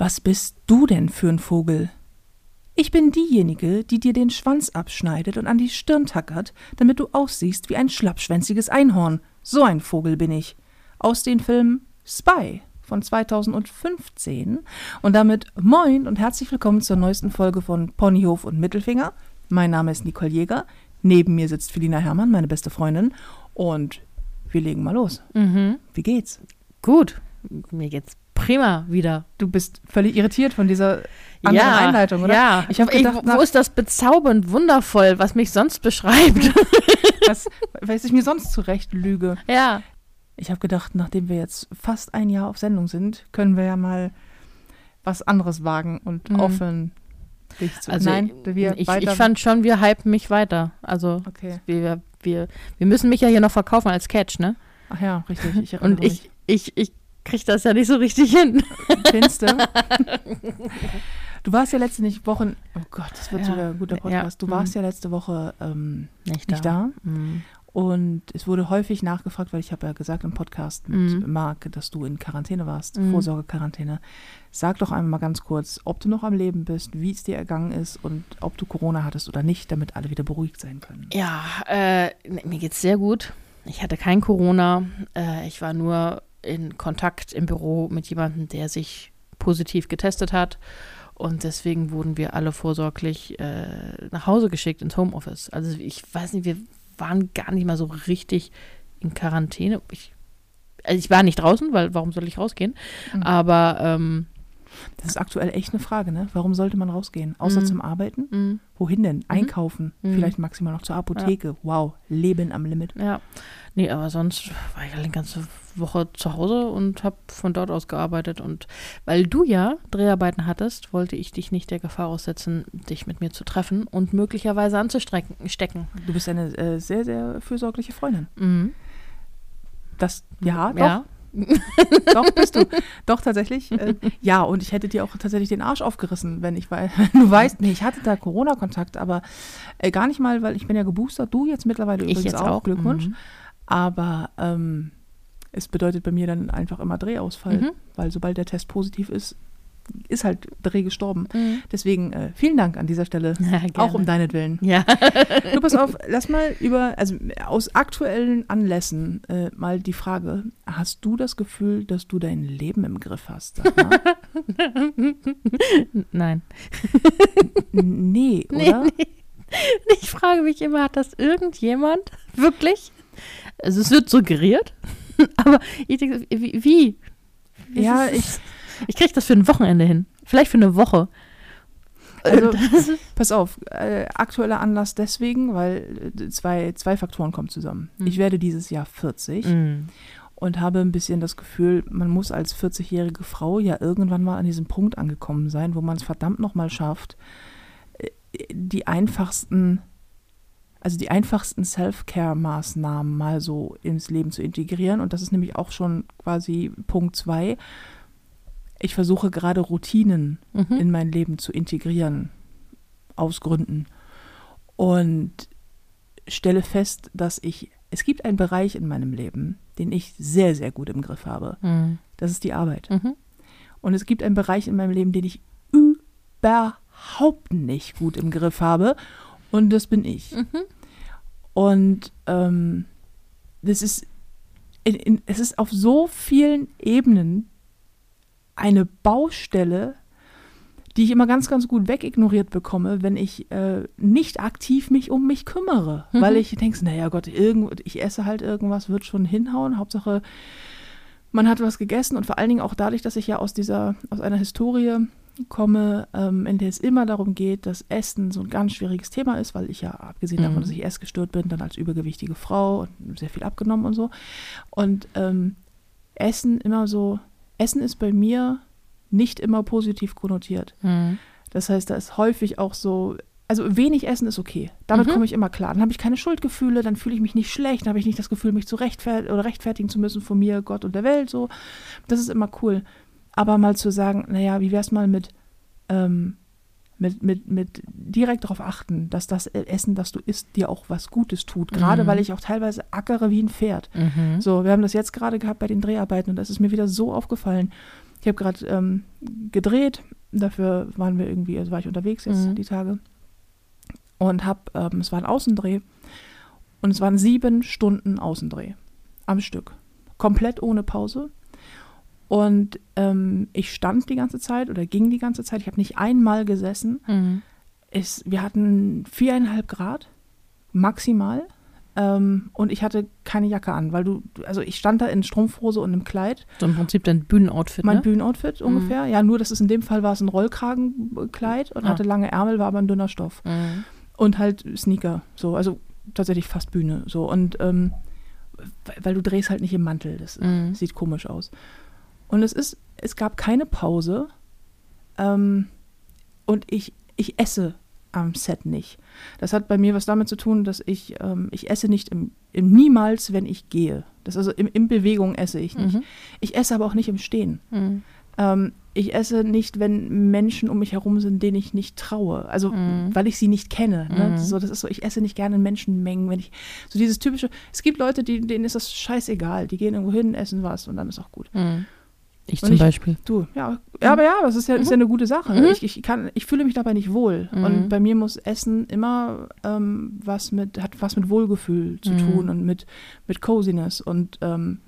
Was bist du denn für ein Vogel? Ich bin diejenige, die dir den Schwanz abschneidet und an die Stirn tackert, damit du aussiehst wie ein schlappschwänziges Einhorn. So ein Vogel bin ich. Aus den Filmen Spy von 2015 und damit moin und herzlich willkommen zur neuesten Folge von Ponyhof und Mittelfinger. Mein Name ist Nicole Jäger. Neben mir sitzt Felina Herrmann, meine beste Freundin. Und wir legen mal los. Mhm. Wie geht's? Gut, mir geht's prima wieder. Du bist völlig irritiert von dieser anderen ja, Einleitung, oder? Ja, Ich habe gedacht, wo ist das bezaubernd wundervoll, was mich sonst beschreibt? was, was ich mir sonst zurecht lüge. ja. Ich habe gedacht, nachdem wir jetzt fast ein Jahr auf Sendung sind, können wir ja mal was anderes wagen und Mhm. aufhören, dich zu. Also Nein, wir ich, ich fand schon, wir hypen mich weiter. Also okay. wir, wir, wir müssen mich ja hier noch verkaufen als Catch, ne? Ach ja, richtig. Ich Und ich, ich, ich krieg das ja nicht so richtig hin. Findest du? Du warst ja letzte nicht Wochen. Oh Gott, das wird Ja. so ein guter Podcast. Ja. Du warst Mhm. ja letzte Woche ähm, Nicht nicht da. Mhm. Und es wurde häufig nachgefragt, weil ich habe ja gesagt im Podcast mit Mhm. Marc, dass du in Quarantäne warst, Mhm. Vorsorgequarantäne. Sag doch einmal ganz kurz, ob du noch am Leben bist, wie es dir ergangen ist und ob du Corona hattest oder nicht, damit alle wieder beruhigt sein können. Ja, äh, mir geht's sehr gut. Ich hatte kein Corona. Äh, ich war nur in Kontakt im Büro mit jemandem, der sich positiv getestet hat. Und deswegen wurden wir alle vorsorglich äh, nach Hause geschickt ins Homeoffice. Also ich weiß nicht, wir waren gar nicht mal so richtig in Quarantäne. Ich, also ich war nicht draußen, weil warum soll ich rausgehen? Mhm. Aber ähm, Das ist aktuell echt eine Frage, ne? Warum sollte man rausgehen? Außer Mhm. zum Arbeiten? mh, Wohin denn? Einkaufen? Mhm. Vielleicht maximal noch zur Apotheke. Wow, Leben am Limit. ja, nee, aber sonst war ich eine ganze Woche zu Hause und habe von dort aus gearbeitet. Und weil du ja Dreharbeiten hattest, wollte ich dich nicht der Gefahr aussetzen, dich mit mir zu treffen und möglicherweise anzustrecken, stecken. Du bist eine äh, sehr, sehr fürsorgliche Freundin. Mhm. Das, ja, doch, ja. doch bist du. Doch, tatsächlich. Äh, ja, und ich hätte dir auch tatsächlich den Arsch aufgerissen, wenn ich weiß, du weißt, nee, ich hatte da Corona-Kontakt, aber äh, gar nicht mal, weil ich bin ja geboostert, du jetzt mittlerweile Ich übrigens jetzt auch, auch. Glückwunsch. Mhm. Aber ähm, es bedeutet bei mir dann einfach immer Drehausfall, Mhm. weil sobald der Test positiv ist, ist halt Dreh gestorben. Mhm. Deswegen äh, vielen Dank an dieser Stelle, Ja, auch um deinetwillen. Ja. Du pass auf, lass mal über, also aus aktuellen Anlässen äh, mal die Frage, hast du das Gefühl, dass du dein Leben im Griff hast? Nein. nee, Nee, oder? nee. Ich frage mich immer, hat das irgendjemand wirklich? Also es wird suggeriert, aber ich denke, wie? wie? Ja, ich, ich kriege das für ein Wochenende hin. Vielleicht für eine Woche. also pass auf, äh, aktueller Anlass deswegen, weil äh, zwei, zwei Faktoren kommen zusammen. Mhm. Ich werde dieses Jahr 40 Mm. und habe ein bisschen das Gefühl, man muss als 40-jährige Frau ja irgendwann mal an diesem Punkt angekommen sein, wo man es verdammt nochmal schafft, äh, die einfachsten, also die einfachsten Self-Care-Maßnahmen mal so ins Leben zu integrieren. Und das ist nämlich auch schon quasi Punkt zwei. Ich versuche gerade Routinen Mhm. in mein Leben zu integrieren, aus Gründen. Und stelle fest, dass ich, es gibt einen Bereich in meinem Leben, den ich sehr, sehr gut im Griff habe. Mhm. Das ist die Arbeit. Mhm. Und es gibt einen Bereich in meinem Leben, den ich überhaupt nicht gut im Griff habe. Und das bin ich. Mhm. Und ähm, das ist, in, in, es ist auf so vielen Ebenen eine Baustelle, die ich immer ganz, ganz gut wegignoriert bekomme, wenn ich äh, nicht aktiv mich um mich kümmere. Mhm. Weil ich denke, naja Gott, irgend, ich esse halt irgendwas, wird schon hinhauen. Hauptsache, man hat was gegessen und vor allen Dingen auch dadurch, dass ich ja aus dieser, aus einer Historie komme, ähm, in der es immer darum geht, dass Essen so ein ganz schwieriges Thema ist, weil ich ja, abgesehen davon, Mhm. dass ich essgestört bin, dann als übergewichtige Frau und sehr viel abgenommen und so. Und ähm, Essen immer so, Essen ist bei mir nicht immer positiv konnotiert. Mhm. Das heißt, da ist häufig auch so, also wenig Essen ist okay. Damit Mhm. komme ich immer klar. Dann habe ich keine Schuldgefühle, dann fühle ich mich nicht schlecht, dann habe ich nicht das Gefühl, mich zu rechtfert oder rechtfertigen zu müssen von mir, Gott und der Welt. So, das ist immer cool. Aber mal zu sagen, naja, wie wär's mal mit, ähm, mit, mit, mit direkt darauf achten, dass das Essen, das du isst, dir auch was Gutes tut. Gerade Mhm. weil ich auch teilweise ackere wie ein Pferd. Mhm. So, wir haben das jetzt gerade gehabt bei den Dreharbeiten und das ist mir wieder so aufgefallen. Ich habe gerade ähm, gedreht, dafür waren wir irgendwie, also war ich unterwegs jetzt Mhm. die Tage und habe, ähm, es war ein Außendreh und es waren sieben Stunden Außendreh am Stück, komplett ohne Pause. Und ähm, ich stand die ganze Zeit oder ging die ganze Zeit. Ich habe nicht einmal gesessen. Mhm. Es, wir hatten viereinhalb Grad maximal. Ähm, und ich hatte keine Jacke an, weil du, also ich stand da in Strumpfhose und einem Kleid, So im Prinzip dein Bühnenoutfit, mein ne? Bühnenoutfit ungefähr. Ja, nur dass es in dem Fall war es ein Rollkragenkleid und Ah. hatte lange Ärmel, war aber ein dünner Stoff. Mhm. Und halt Sneaker, so, also tatsächlich fast Bühne, so. Und ähm, weil- weil du drehst halt nicht im Mantel, das Mhm. sieht komisch aus. Und es ist, es gab keine Pause. Ähm, und ich, ich esse am Set nicht. Das hat bei mir was damit zu tun, dass ich, ähm, ich esse nicht im, im niemals, wenn ich gehe. Das also im, in Bewegung esse ich nicht. Mhm. Ich esse aber auch nicht im Stehen. Mhm. Ähm, ich esse nicht, wenn Menschen um mich herum sind, denen ich nicht traue. Also, Mhm. weil ich sie nicht kenne. Ne? Mhm. So, das ist so, ich esse nicht gerne in Menschenmengen. Wenn ich, so dieses typische, es gibt Leute, die, denen ist das scheißegal. Die gehen irgendwo hin, essen was und dann ist auch gut. Mhm. Ich Und zum ich- Beispiel. Du, ja, ja aber ja, das ist ja, ist ja eine gute Sache. Mhm. Ich, ich, kann, ich fühle mich dabei nicht wohl. Mhm. Und bei mir muss Essen immer ähm, was mit, hat was mit Wohlgefühl zu Mhm. tun und mit, mit Coziness. Und ähm,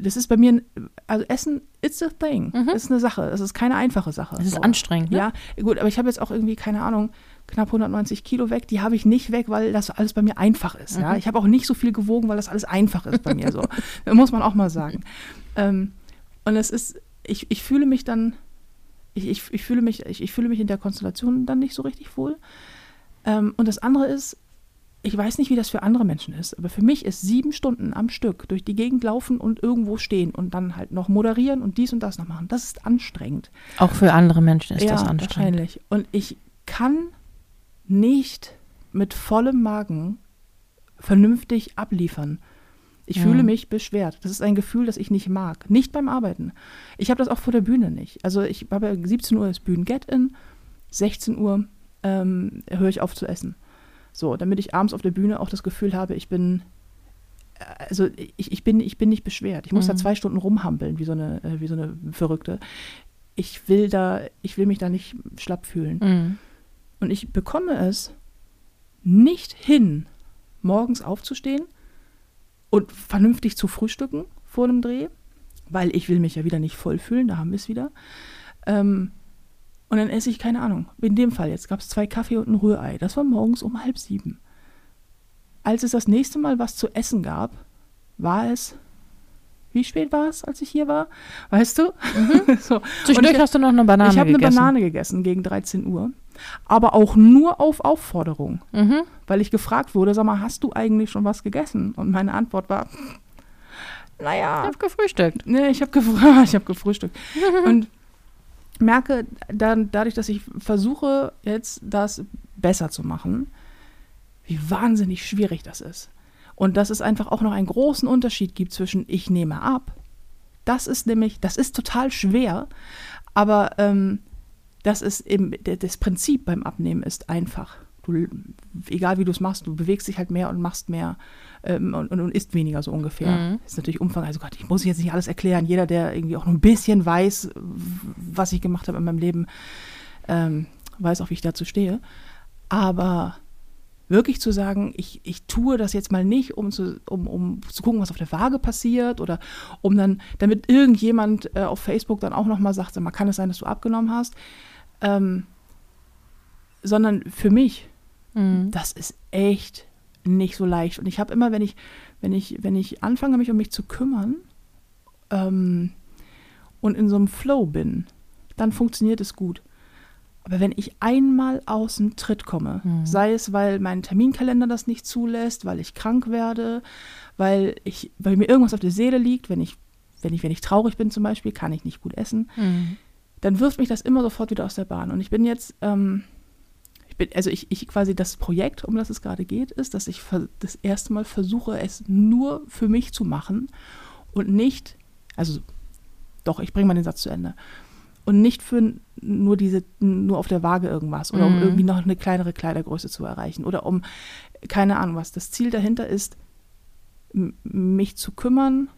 das ist bei mir, ein- also Essen, it's a thing. Mhm. Das ist eine Sache. Es ist keine einfache Sache. Es ist So. anstrengend, ne? Ja, gut, aber ich habe jetzt auch irgendwie, keine Ahnung, knapp 190 Kilo weg. Die habe ich nicht weg, weil das alles bei mir einfach ist. Ja? Mhm. Ich habe auch nicht so viel gewogen, weil das alles einfach ist bei mir so. Muss man auch mal sagen. Ähm, und es ist, ich, ich fühle mich dann, ich, ich, ich, fühle mich, ich, ich fühle mich in der Konstellation dann nicht so richtig wohl. Ähm, und das andere ist, ich weiß nicht, wie das für andere Menschen ist, aber für mich ist sieben Stunden am Stück durch die Gegend laufen und irgendwo stehen und dann halt noch moderieren und dies und das noch machen. Das ist anstrengend Auch für andere Menschen ist ja, das anstrengend. wahrscheinlich. Und ich kann nicht mit vollem Magen vernünftig abliefern. Ich Ja. fühle mich beschwert. Das ist ein Gefühl, das ich nicht mag. Nicht beim Arbeiten. Ich habe das auch vor der Bühne nicht. Also ich habe 17 Uhr ist Bühnen-Get-In, 16 Uhr ähm, höre ich auf zu essen. So, damit ich abends auf der Bühne auch das Gefühl habe, ich bin äh, also ich, ich, bin, ich bin nicht beschwert. Ich muss da Mhm. zwei Stunden rumhampeln, wie so eine, äh, wie so eine Verrückte. Ich will da, ich will mich da nicht schlapp fühlen. Mhm. Und ich bekomme es nicht hin, morgens aufzustehen und vernünftig zu frühstücken vor einem Dreh, weil ich will mich ja wieder nicht voll fühlen, da haben wir es wieder. Ähm, und dann esse ich, keine Ahnung, in dem Fall jetzt gab es zwei Kaffee und ein Rührei. Das war morgens um halb sieben. Als es das nächste Mal was zu essen gab, war es, wie spät war es, als ich hier war? Weißt du? so. Zwischendurch ich- hast du noch eine Banane ich habe eine gegessen. Banane gegessen gegen 13 Uhr, aber auch nur auf Aufforderung, Mhm. weil ich gefragt wurde, sag mal, hast du eigentlich schon was gegessen? Und meine Antwort war, Ich naja, habe gefrühstückt. nee, ich habe gefragt, ich habe gefrühstückt. Und merke dann dadurch, dass ich versuche, jetzt das besser zu machen, wie wahnsinnig schwierig das ist. Und dass es einfach auch noch einen großen Unterschied gibt zwischen ich nehme ab. Das ist nämlich, das ist total schwer, aber ähm, das ist eben, das Prinzip beim Abnehmen ist einfach. Du, egal wie du es machst, du bewegst dich halt mehr und machst mehr ähm, und, und, und isst weniger so ungefähr. Mhm. Das ist natürlich Umfang. Also Gott, ich muss jetzt nicht alles erklären. Jeder, der irgendwie auch nur ein bisschen weiß, was ich gemacht habe in meinem Leben, ähm, weiß auch, wie ich dazu stehe. Aber wirklich zu sagen, ich, ich tue das jetzt mal nicht, um zu, um, um zu gucken, was auf der Waage passiert oder um dann, damit irgendjemand äh, auf Facebook dann auch nochmal sagt, sag mal, kann es sein, dass du abgenommen hast, ähm, sondern für mich, Mhm. das ist echt nicht so leicht. Und ich habe immer, wenn ich, wenn ich, wenn ich anfange, mich um mich zu kümmern ähm, und in so einem Flow bin, dann funktioniert es gut. Aber wenn ich einmal aus dem Tritt komme, Mhm. sei es, weil mein Terminkalender das nicht zulässt, weil ich krank werde, weil ich, weil mir irgendwas auf der Seele liegt, wenn ich, wenn ich, wenn ich traurig bin zum Beispiel, kann ich nicht gut essen, Mhm. Dann wirft mich das immer sofort wieder aus der Bahn. Und ich bin jetzt, ähm, ich bin, also ich, ich quasi das Projekt, um das es gerade geht, ist, dass ich das erste Mal versuche, es nur für mich zu machen und nicht, also doch, ich bringe mal den Satz zu Ende. Und nicht für nur diese, nur auf der Waage irgendwas oder um Mhm. irgendwie noch eine kleinere Kleidergröße zu erreichen oder um, keine Ahnung was. Das Ziel dahinter ist, mich zu kümmern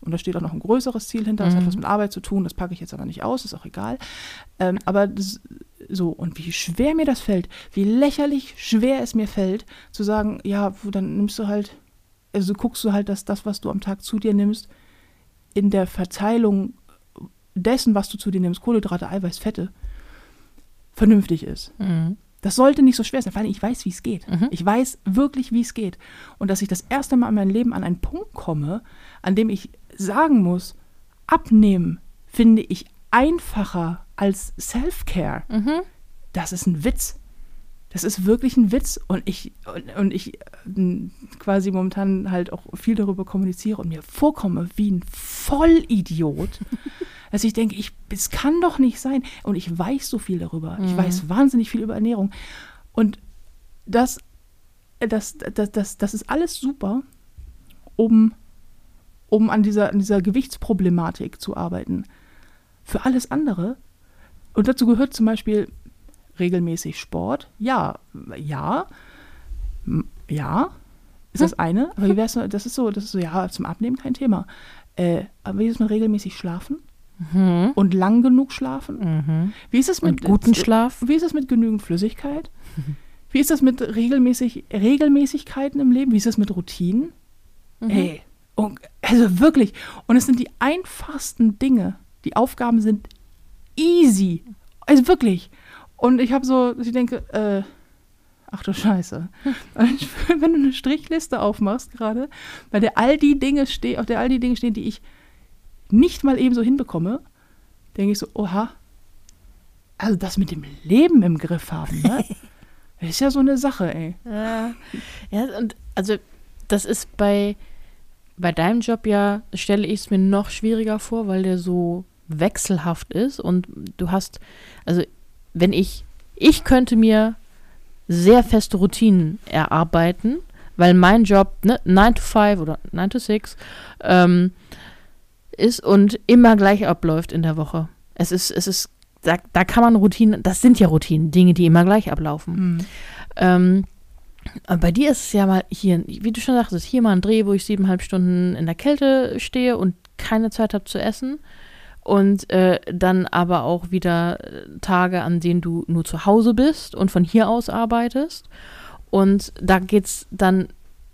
Und da steht auch noch ein größeres Ziel hinter, das hat Mhm. was mit Arbeit zu tun, das packe ich jetzt aber nicht aus, ist auch egal. Ähm, aber das, so, und wie schwer mir das fällt, wie lächerlich schwer es mir fällt, zu sagen, ja, dann nimmst du halt, also guckst du halt, dass das, was du am Tag zu dir nimmst, in der Verteilung dessen, was du zu dir nimmst, Kohlenhydrate, Eiweiß, Fette, vernünftig ist. Mhm. Das sollte nicht so schwer sein, vor allem ich weiß, wie es geht. Mhm. Ich weiß wirklich, wie es geht. Und dass ich das erste Mal in meinem Leben an einen Punkt komme, an dem ich sagen muss, abnehmen finde ich einfacher als Self-Care. Mhm. Das ist ein Witz. Das ist wirklich ein Witz. Und ich, und, und ich äh, quasi momentan halt auch viel darüber kommuniziere und mir vorkomme wie ein Vollidiot. dass ich denke, ich, es kann doch nicht sein. Und ich weiß so viel darüber. Ich Mhm. weiß wahnsinnig viel über Ernährung. Und das, das, das, das, das ist alles super, um, um an, dieser, an dieser Gewichtsproblematik zu arbeiten. Für alles andere, und dazu gehört zum Beispiel regelmäßig Sport, ja, ja, ja, ist das eine. Aber wie wär's, noch- das ist so, das ist so, ja, zum Abnehmen kein Thema. Äh, aber wie ist es mit regelmäßig schlafen Mhm. und lang genug schlafen? Mhm. Wie ist es mit Und guten Schlaf. Wie ist es mit genügend Flüssigkeit? Wie ist das mit regelmäßig, Regelmäßigkeiten im Leben? Wie ist das mit Routinen? Mhm. Und, also wirklich. Und es sind die einfachsten Dinge. Die Aufgaben sind easy. Also wirklich. Und ich habe so, dass ich denke, äh, ach du Scheiße. Und Wenn du eine Strichliste aufmachst gerade, bei der all die Dinge stehen, auf der all die Dinge stehen, die ich nicht mal eben so hinbekomme, denke ich so, oha, also das mit dem Leben im Griff haben, ne? Ist ja so eine Sache, ey. Ja, ja, und also das ist bei, bei deinem Job ja, stelle ich es mir noch schwieriger vor, weil der so wechselhaft ist und du hast, also wenn ich, ich könnte mir sehr feste Routinen erarbeiten, weil mein Job, ne, 9 to 5 oder 9 to 6, ähm, ist und immer gleich abläuft in der Woche. Es ist, es ist, da, da kann man Routinen, das sind ja Routinen, Dinge, die immer gleich ablaufen. Hm. Ähm, bei dir ist es ja mal hier, wie du schon sagtest, hier mal ein Dreh, wo ich siebeneinhalb Stunden in der Kälte stehe und keine Zeit habe zu essen. Und äh, dann aber auch wieder äh, Tage, an denen du nur zu Hause bist und von hier aus arbeitest. Und da geht es dann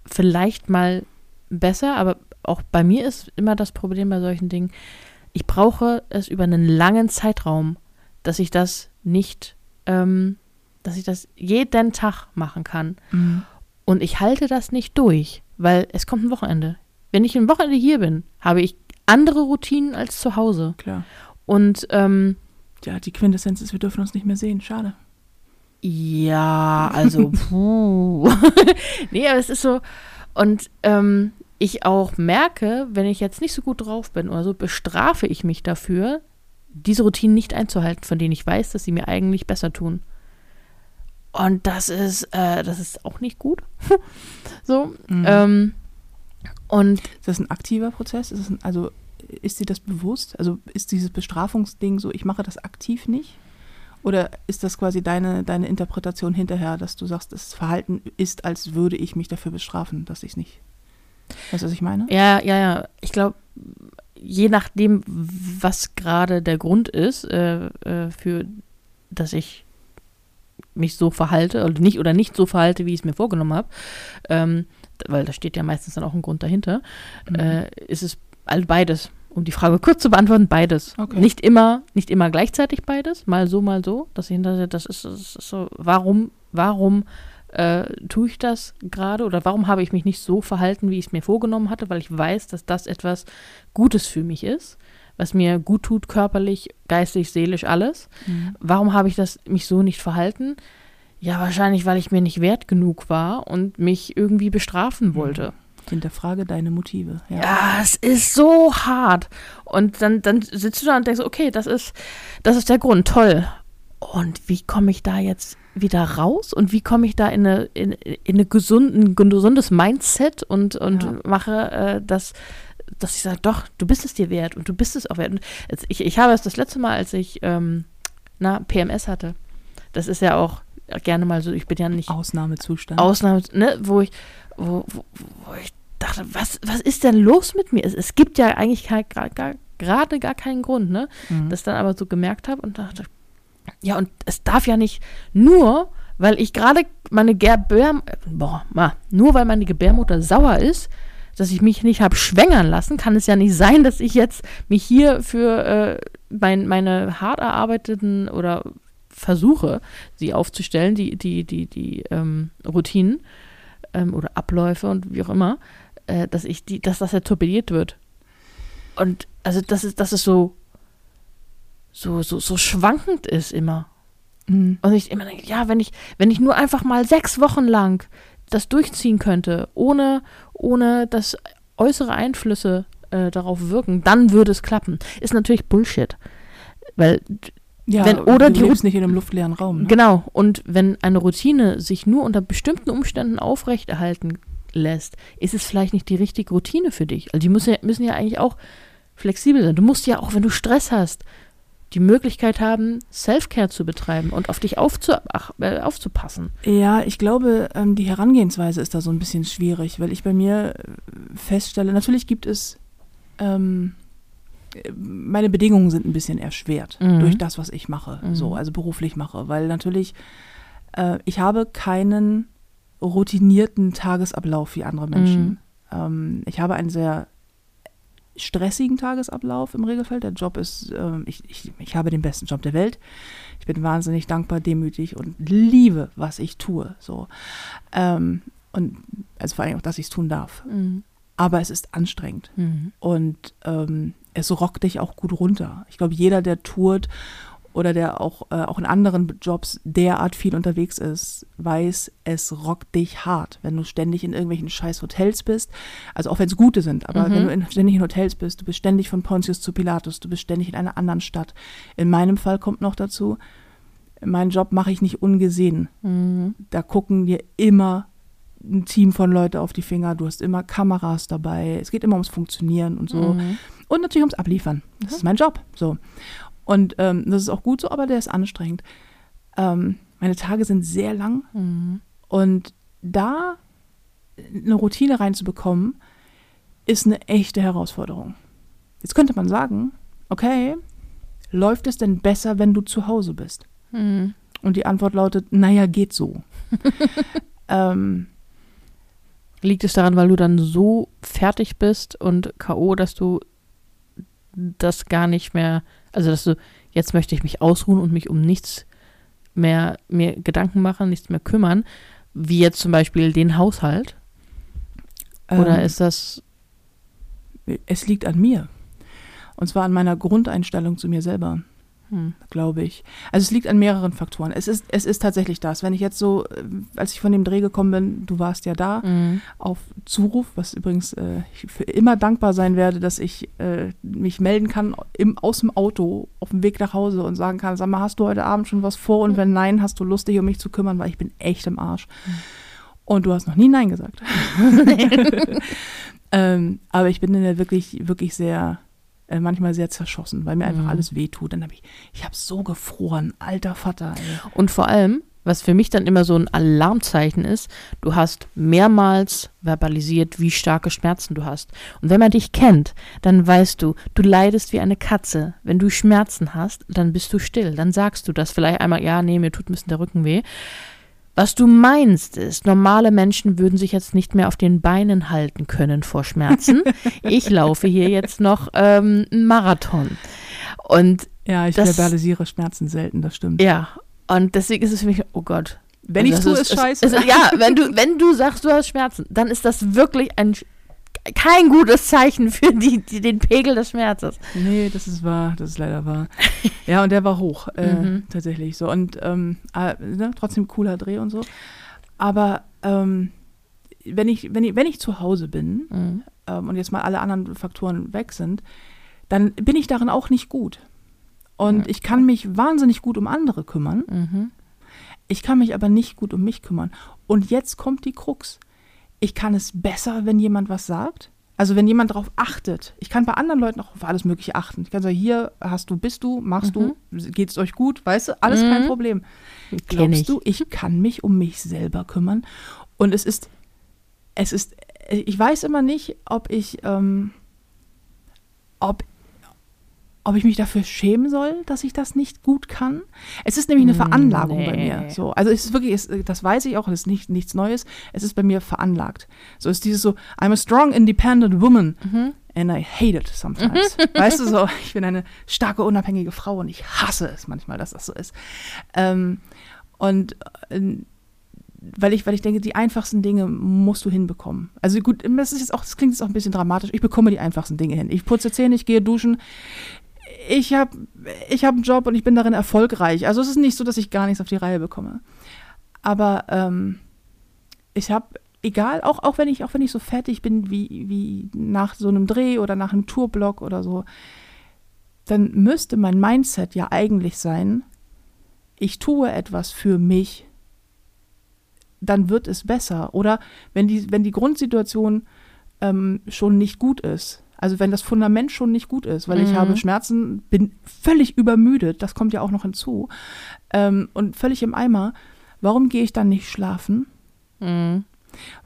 vielleicht mal besser, aber auch bei mir ist immer das Problem bei solchen Dingen, ich brauche es über einen langen Zeitraum, dass ich das nicht, ähm, dass ich das jeden Tag machen kann. Hm. Und ich halte das nicht durch, weil es kommt ein Wochenende. Wenn ich ein Wochenende hier bin, habe ich andere Routinen als zu Hause. Klar. Und ähm, Ja, die Quintessenz ist, wir dürfen uns nicht mehr sehen. Schade. ja, also puh. nee, aber es ist so. Und ähm, ich auch merke, wenn ich jetzt nicht so gut drauf bin oder so, bestrafe ich mich dafür, diese Routinen nicht einzuhalten, von denen ich weiß, dass sie mir eigentlich besser tun. Und das ist, äh, das ist auch nicht gut. so. Mhm. Ähm, und Ist das ein aktiver Prozess? Ist ein, also ist dir das bewusst? Also ist dieses Bestrafungsding so, ich mache das aktiv nicht? Oder ist das quasi deine, deine Interpretation hinterher, dass du sagst, das Verhalten ist, als würde ich mich dafür bestrafen, dass ich es nicht. Weißt du, was ich meine? Ja, ja, ja. Ich glaube, je nachdem, was gerade der Grund ist, äh, äh, für dass ich mich so verhalte oder nicht oder nicht so verhalte, wie ich es mir vorgenommen habe, ähm, weil da steht ja meistens dann auch ein Grund dahinter, Mhm. äh, ist es all beides. Um die Frage kurz zu beantworten, beides. Okay. Nicht immer, nicht immer gleichzeitig beides, mal so, mal so. Das, hinter, das, ist, das ist so, warum, warum äh, tue ich das gerade oder warum habe ich mich nicht so verhalten, wie ich es mir vorgenommen hatte, weil ich weiß, dass das etwas Gutes für mich ist, was mir gut tut, körperlich, geistig, seelisch, alles. Mhm. Warum habe ich das mich so nicht verhalten? Ja, wahrscheinlich, weil ich mir nicht wert genug war und mich irgendwie bestrafen wollte. Hinterfrage deine Motive. Ja. Ja, es ist so hart. Und dann, dann sitzt du da und denkst, okay, das ist, das ist der Grund, toll. Und wie komme ich da jetzt wieder raus? Und wie komme ich da in, eine, in, in eine gesunden, ein gesundes Mindset und, und Ja. mache äh, das, dass ich sage, doch, du bist es dir wert und du bist es auch wert. Und ich, ich habe es das letzte Mal, als ich ähm, na, PMS hatte, das ist ja auch gerne mal so, ich bin ja nicht Ausnahmezustand. Ausnahme, ne, wo ich, wo, wo, wo ich dachte, was, was ist denn los mit mir? Es, es gibt ja eigentlich gerade gar, gar, gar keinen Grund, ne? Mhm. Das dann aber so gemerkt habe und dachte, ja, und es darf ja nicht nur, weil ich gerade meine Gebär, boah, ma, nur weil meine Gebärmutter sauer ist, dass ich mich nicht habe schwängern lassen, kann es ja nicht sein, dass ich jetzt mich hier für äh, mein, meine hart erarbeiteten oder versuche, sie aufzustellen, die, die, die, die ähm, Routinen ähm, oder Abläufe und wie auch immer, äh, dass ich die, dass das ja torpediert wird. Und also das ist, das ist so, so, so, so schwankend ist immer. Mhm. Und ich immer denke, ja, wenn ich, wenn ich nur einfach mal sechs Wochen lang das durchziehen könnte, ohne, ohne dass äußere Einflüsse äh, darauf wirken, dann würde es klappen. Ist natürlich Bullshit. Weil, Ja, Wenn- oder du die lebst nicht in einem luftleeren Raum. Ne? genau, und wenn eine Routine sich nur unter bestimmten Umständen aufrechterhalten lässt, ist es vielleicht nicht die richtige Routine für dich. Also die müssen ja, müssen ja eigentlich auch flexibel sein. Du musst ja auch, wenn du Stress hast, die Möglichkeit haben, Self-Care zu betreiben und auf dich aufzu ach, äh, aufzupassen. Ja, ich glaube, ähm, die Herangehensweise ist da so ein bisschen schwierig, weil ich bei mir äh, feststelle, natürlich gibt es, ähm, äh, meine Bedingungen sind ein bisschen erschwert Mhm. durch das, was ich mache, Mhm. so, also beruflich mache, weil natürlich, äh, ich habe keinen routinierten Tagesablauf wie andere Menschen. Mhm. Ähm, ich habe einen sehr stressigen Tagesablauf im Regelfall. Der Job ist, ähm, ich, ich, ich habe den besten Job der Welt. Ich bin wahnsinnig dankbar, demütig und liebe, was ich tue. So. Ähm, und also vor allem auch, dass ich es tun darf. Mhm. Aber es ist anstrengend Mhm. und ähm, es rockt dich auch gut runter. Ich glaube, jeder, der tourt oder der auch, äh, auch in anderen Jobs derart viel unterwegs ist, weiß, es rockt dich hart, wenn du ständig in irgendwelchen scheiß Hotels bist. Also auch wenn es gute sind, aber Mhm. wenn du in, ständig in Hotels bist, du bist ständig von Pontius zu Pilatus, du bist ständig in einer anderen Stadt. In meinem Fall kommt noch dazu, meinen Job mache ich nicht ungesehen. Mhm. Da gucken dir immer ein Team von Leuten auf die Finger, du hast immer Kameras dabei, es geht immer ums Funktionieren und so. Mhm. Und natürlich ums Abliefern. Das ist mein Job. So. Und ähm, das ist auch gut so, aber der ist anstrengend. Ähm, meine Tage sind sehr lang Mhm. und da eine Routine reinzubekommen, ist eine echte Herausforderung. Jetzt könnte man sagen, okay, läuft es denn besser, wenn du zu Hause bist? Mhm. Und die Antwort lautet, naja, geht so. ähm, Liegt es daran, weil du dann so fertig bist und K.O., dass du das gar nicht mehr, also dass du, jetzt möchte ich mich ausruhen und mich um nichts mehr mir Gedanken machen, nichts mehr kümmern, wie jetzt zum Beispiel den Haushalt? Oder ähm, ist das, es liegt an mir. Und zwar an meiner Grundeinstellung zu mir selber. Hm, glaube ich. Also es liegt an mehreren Faktoren. Es ist, es ist tatsächlich das. Wenn ich jetzt so, äh, als ich von dem Dreh gekommen bin, du warst ja da, mhm. auf Zuruf, was übrigens äh, ich für immer dankbar sein werde, dass ich äh, mich melden kann im, aus dem Auto auf dem Weg nach Hause und sagen kann, sag mal, hast du heute Abend schon was vor? Und wenn nein, hast du Lust, dich um mich zu kümmern, weil ich bin echt im Arsch. Und du hast noch nie Nein gesagt. ähm, aber ich bin dann ja wirklich, wirklich sehr, äh, manchmal sehr zerschossen, weil mir einfach Mhm. alles wehtut. Dann habe ich, ich habe so gefroren, alter Vater. Ey. Und vor allem, was für mich dann immer so ein Alarmzeichen ist, du hast mehrmals verbalisiert, wie starke Schmerzen du hast. Und wenn man dich kennt, dann weißt du, du leidest wie eine Katze. Wenn du Schmerzen hast, dann bist du still. Dann sagst du das vielleicht einmal, ja, nee, mir tut ein bisschen der Rücken weh. Was du meinst ist, normale Menschen würden sich jetzt nicht mehr auf den Beinen halten können vor Schmerzen. ich laufe hier jetzt noch ähm, einen Marathon. Und Ja, ich Das- verbalisiere Schmerzen selten, das stimmt. ja, und deswegen ist es für mich, oh Gott. Wenn ich Also tue, es ist scheiße. Es, ja, wenn du, wenn du sagst, du hast Schmerzen, dann ist das wirklich ein kein gutes Zeichen für die, die, den Pegel des Schmerzes. Nee, das ist wahr, das ist leider wahr. Ja, und der war hoch, äh, Mhm. tatsächlich so. Und ähm, äh, ne, trotzdem cooler Dreh und so. Aber ähm, wenn, ich, wenn, ich, wenn ich zu Hause bin Mhm. ähm, und jetzt mal alle anderen Faktoren weg sind, dann bin ich darin auch nicht gut. Und Ja. ich kann mich wahnsinnig gut um andere kümmern. Mhm. Ich kann mich aber nicht gut um mich kümmern. Und jetzt kommt die Krux. Ich kann es besser, wenn jemand was sagt. Also wenn jemand darauf achtet. Ich kann bei anderen Leuten auch auf alles Mögliche achten. Ich kann sagen, hier hast du, bist du, machst du, geht's euch gut, weißt du, alles kein Mhm. Problem. Kenn Glaubst ich. du, ich kann mich um mich selber kümmern? Und es ist, es ist ich weiß immer nicht, ob ich, ähm, ob, ob ich mich dafür schämen soll, dass ich das nicht gut kann. Es ist nämlich eine Veranlagung nee. bei mir. So, also es ist wirklich, es, das weiß ich auch, es ist nicht, nichts Neues. Es ist bei mir veranlagt. So ist dieses so, I'm a strong, independent woman. Mhm. And I hate it sometimes. weißt du so, ich bin eine starke, unabhängige Frau und ich hasse es manchmal, dass das so ist. Ähm, und äh, weil ich, weil ich denke, die einfachsten Dinge musst du hinbekommen. Also gut, das ist jetzt auch, das klingt jetzt auch ein bisschen dramatisch. Ich bekomme die einfachsten Dinge hin. Ich putze Zähne, ich gehe duschen. Ich habe ich hab einen Job und ich bin darin erfolgreich. Also es ist nicht so, dass ich gar nichts auf die Reihe bekomme. Aber ähm, ich habe, egal, auch, auch wenn ich, auch wenn ich so fertig bin wie, wie nach so einem Dreh oder nach einem Tourblock oder so, dann müsste mein Mindset ja eigentlich sein, ich tue etwas für mich dann wird es besser. Oder wenn die, wenn die Grundsituation ähm, schon nicht gut ist, also wenn das Fundament schon nicht gut ist, weil mhm. ich habe Schmerzen, bin völlig übermüdet, das kommt ja auch noch hinzu, ähm, und völlig im Eimer, warum gehe ich dann nicht schlafen? Mhm.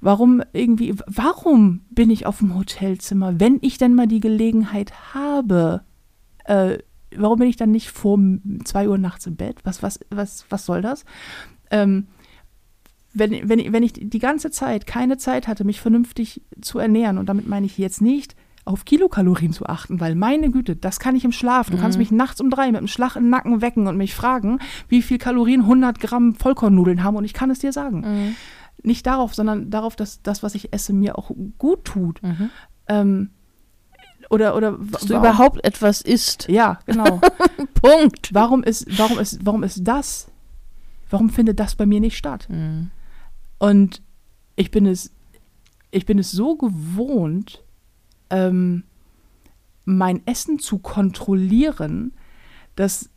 Warum irgendwie, warum bin ich auf dem Hotelzimmer, wenn ich denn mal die Gelegenheit habe? Äh, warum bin ich dann nicht vor zwei Uhr nachts im Bett? Was, was, was, was soll das? Ähm, wenn, wenn, wenn ich die ganze Zeit keine Zeit hatte, mich vernünftig zu ernähren, und damit meine ich jetzt nicht, auf Kilokalorien zu achten, weil meine Güte, das kann ich im Schlaf. Du mhm. kannst mich nachts um drei mit einem Schlag im Nacken wecken und mich fragen, wie viel Kalorien 100 Gramm Vollkornnudeln haben und ich kann es dir sagen. Mhm. Nicht darauf, sondern darauf, dass das, was ich esse, mir auch gut tut. Mhm. Ähm, oder, oder dass du überhaupt etwas isst. Ja, genau. Punkt. Warum ist, warum ist, warum ist das? Warum findet das bei mir nicht statt? Mhm. Und ich bin es, ich bin es so gewohnt, ähm, mein Essen zu kontrollieren, dass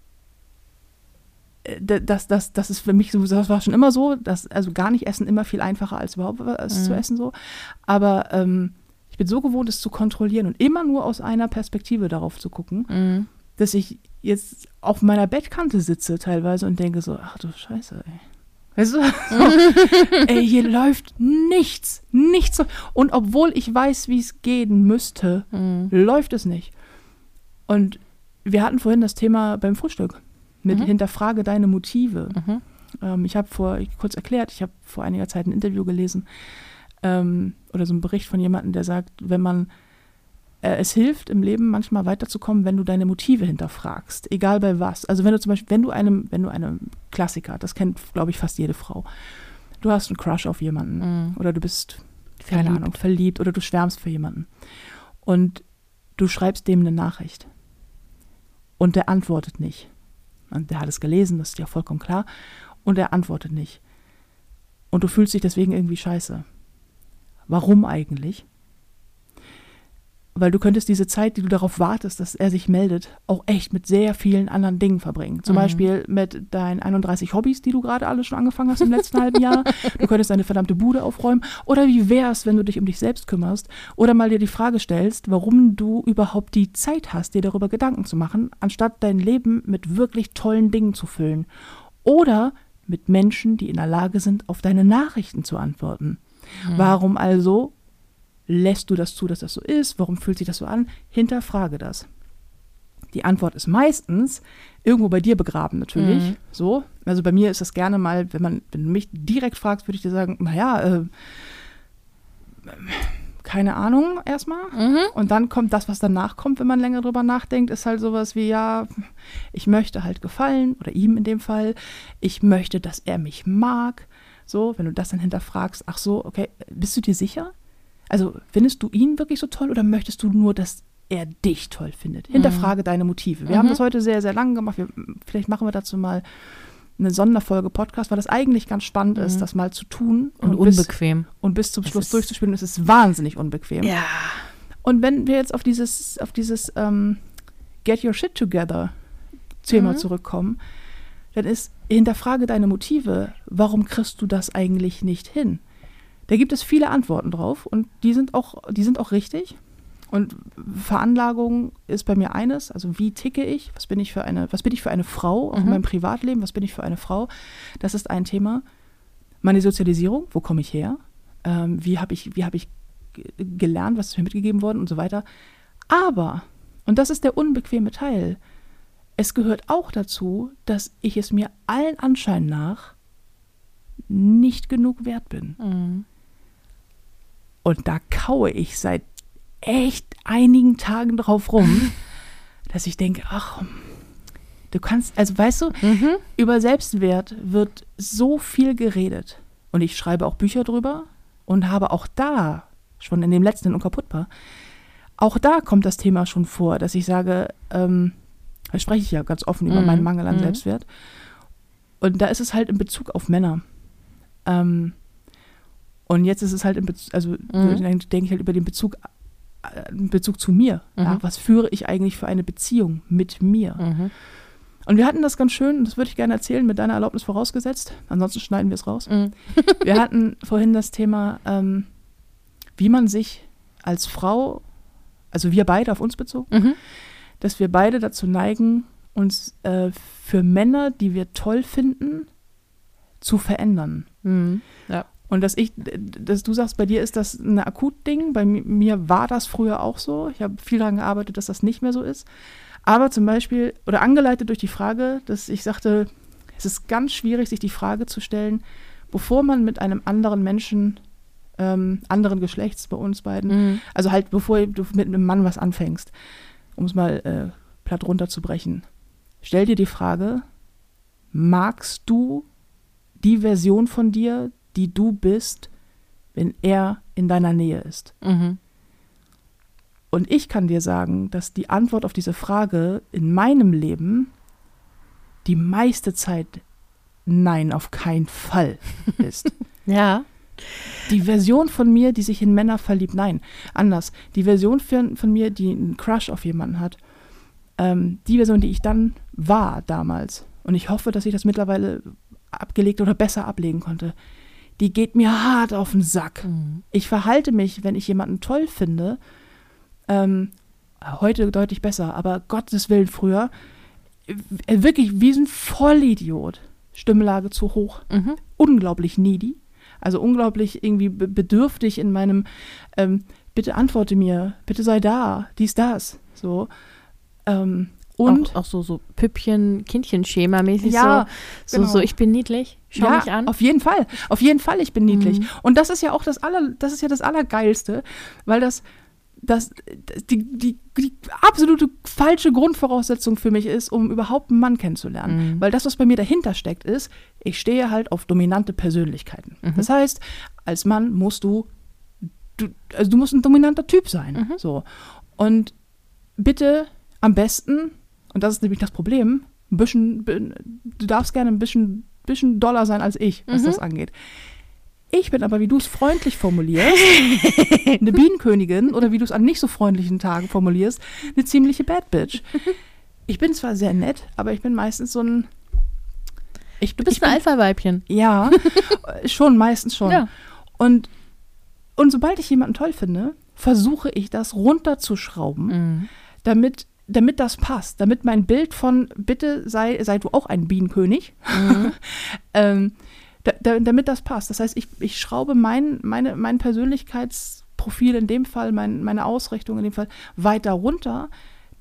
äh, das, das, das ist für mich so, das war schon immer so, dass, also gar nicht essen immer viel einfacher als überhaupt was mhm. zu essen so. Aber ähm, ich bin so gewohnt, es zu kontrollieren und immer nur aus einer Perspektive darauf zu gucken, mhm. dass ich jetzt auf meiner Bettkante sitze teilweise und denke so, ach du Scheiße, ey. Weißt du? Ey, hier läuft nichts. Nichts. Und obwohl ich weiß, wie es gehen müsste, mhm. läuft es nicht. Und wir hatten vorhin das Thema beim Frühstück mit mhm. Hinterfrage deine Motive. Mhm. Ähm, ich habe vor, kurz erklärt, ich habe vor einiger Zeit ein Interview gelesen ähm, oder so einen Bericht von jemandem, der sagt, wenn man es hilft im Leben manchmal weiterzukommen, wenn du deine Motive hinterfragst, egal bei was. Also wenn du zum Beispiel, wenn du einem, wenn du einem Klassiker, das kennt, glaube ich, fast jede Frau, du hast einen Crush auf jemanden mhm. oder du bist, keine verliebt. Ahnung, verliebt oder du schwärmst für jemanden und du schreibst dem eine Nachricht und der antwortet nicht. Und der hat es gelesen, das ist ja vollkommen klar, und er antwortet nicht. Und du fühlst dich deswegen irgendwie scheiße. Warum eigentlich? Weil du könntest diese Zeit, die du darauf wartest, dass er sich meldet, auch echt mit sehr vielen anderen Dingen verbringen. Zum mhm. Beispiel mit deinen 31 Hobbys, die du gerade alle schon angefangen hast im letzten halben Jahr. Du könntest deine verdammte Bude aufräumen. Oder wie wär's, wenn du dich um dich selbst kümmerst oder mal dir die Frage stellst, warum du überhaupt die Zeit hast, dir darüber Gedanken zu machen, anstatt dein Leben mit wirklich tollen Dingen zu füllen. Oder mit Menschen, die in der Lage sind, auf deine Nachrichten zu antworten. Mhm. Warum also Lässt du das zu, dass das so ist? Warum fühlt sich das so an? Hinterfrage das. Die Antwort ist meistens irgendwo bei dir begraben, natürlich. Mhm. So. Also bei mir ist das gerne mal, wenn man, wenn du mich direkt fragst, würde ich dir sagen, naja, äh, keine Ahnung erstmal. Mhm. Und dann kommt das, was danach kommt, wenn man länger drüber nachdenkt, ist halt sowas wie, ja, ich möchte halt gefallen, oder ihm in dem Fall. Ich möchte, dass er mich mag. So, wenn du das dann hinterfragst, ach so, okay, bist du dir sicher? Also findest du ihn wirklich so toll oder möchtest du nur, dass er dich toll findet? Hinterfrage mhm. deine Motive. Wir mhm. haben das heute sehr, sehr lang gemacht. Wir, vielleicht machen wir dazu mal eine Sonderfolge Podcast, weil das eigentlich ganz spannend mhm. ist, das mal zu tun. Und, und unbequem. Bis, und bis zum Schluss durchzuspielen. Es ist wahnsinnig unbequem. Ja. Und wenn wir jetzt auf dieses, auf dieses ähm, Get Your Shit Together Thema mhm. zurückkommen, dann ist, hinterfrage deine Motive. Warum kriegst du das eigentlich nicht hin? Da gibt es viele Antworten drauf und die sind auch, die sind auch richtig. Und Veranlagung ist bei mir eines, also wie ticke ich, was bin ich für eine, was bin ich für eine Frau, auch mhm. in meinem Privatleben, was bin ich für eine Frau, das ist ein Thema. Meine Sozialisierung, wo komme ich her? Ähm, wie habe ich, wie habe ich gelernt, was ist mir mitgegeben worden und so weiter. Aber, und das ist der unbequeme Teil, es gehört auch dazu, dass ich es mir allen Anschein nach nicht genug wert bin. Mhm. Und da kaue ich seit echt einigen Tagen drauf rum, dass ich denke, ach, du kannst, also weißt du, Mhm. über Selbstwert wird so viel geredet. Und ich schreibe auch Bücher drüber und habe auch da, schon in dem letzten Unkaputtbar, auch da kommt das Thema schon vor, dass ich sage, ähm, da spreche ich ja ganz offen über Mhm, meinen Mangel an mhm. Selbstwert. Und da ist es halt in Bezug auf Männer. Ähm, und jetzt ist es halt in Bezug, also dann denke ich halt über den Bezug, äh, Bezug zu mir. Ja, Mhm. was führe ich eigentlich für eine Beziehung mit mir? Mhm. Und wir hatten das ganz schön, das würde ich gerne erzählen, mit deiner Erlaubnis vorausgesetzt. Ansonsten schneiden wir es raus. Mhm. Wir hatten vorhin das Thema, ähm, wie man sich als Frau, also wir beide auf uns bezogen, Mhm. dass wir beide dazu neigen, uns äh, für Männer, die wir toll finden, zu verändern. Mhm. Ja. Und dass ich, dass du sagst, bei dir ist das ein Akutding, bei mi- mir war das früher auch so. Ich habe viel daran gearbeitet, dass das nicht mehr so ist. Aber zum Beispiel, oder angeleitet durch die Frage, dass ich sagte, es ist ganz schwierig, sich die Frage zu stellen, bevor man mit einem anderen Menschen, ähm, anderen Geschlechts bei uns beiden, Mhm. also halt bevor du mit einem Mann was anfängst, um es mal äh, platt runterzubrechen, stell dir die Frage, magst du die Version von dir, die du bist, wenn er in deiner Nähe ist? Mhm. Und ich kann dir sagen, dass die Antwort auf diese Frage in meinem Leben die meiste Zeit nein, auf keinen Fall ist. Ja. Die Version von mir, die sich in Männer verliebt, nein, anders. Die Version von, von mir, die einen Crush auf jemanden hat, ähm, die Version, die ich dann war damals, und ich hoffe, dass ich das mittlerweile abgelegt oder besser ablegen konnte, die geht mir hart auf den Sack. Mhm. Ich verhalte mich, wenn ich jemanden toll finde, ähm, heute deutlich besser, aber Gottes Willen früher, äh, wirklich wie ein Vollidiot. Stimmlage zu hoch Mhm. unglaublich needy, also unglaublich irgendwie be- bedürftig in meinem, ähm, bitte antworte mir, bitte sei da, dies, das, so. Ähm, und auch, auch so, so Püppchen, Kindchen-Schema-mäßig Ja, so, genau. so, so, ich bin niedlich, schau ja, mich an. auf jeden Fall, auf jeden Fall, ich bin niedlich. Mhm. Und das ist ja auch das aller, das ist ja das Allergeilste, weil das, das, das die, die, die absolute falsche Grundvoraussetzung für mich ist, um überhaupt einen Mann kennenzulernen. Mhm. Weil das, was bei mir dahinter steckt, ist, ich stehe halt auf dominante Persönlichkeiten. Mhm. Das heißt, als Mann musst du, du, also du musst ein dominanter Typ sein. Mhm. So. Und bitte am besten, und das ist nämlich das Problem, ein bisschen, du darfst gerne ein bisschen, bisschen doller sein als ich, was Mhm. das angeht. Ich bin aber, wie du es freundlich formulierst, eine Bienenkönigin oder wie du es an nicht so freundlichen Tagen formulierst, eine ziemliche Bad Bitch. Ich bin zwar sehr nett, aber ich bin meistens so ein. Ich, Du bist ich ein Alpha-Weibchen. Ja, schon, meistens schon. Ja. Und, und sobald ich jemanden toll finde, versuche ich das runterzuschrauben, Mhm. damit, damit das passt. Damit mein Bild von bitte sei, sei du auch ein Bienenkönig, Mhm. ähm, da, da, damit das passt. Das heißt, ich, ich schraube mein, meine, mein Persönlichkeitsprofil in dem Fall, mein, meine Ausrichtung in dem Fall weiter runter,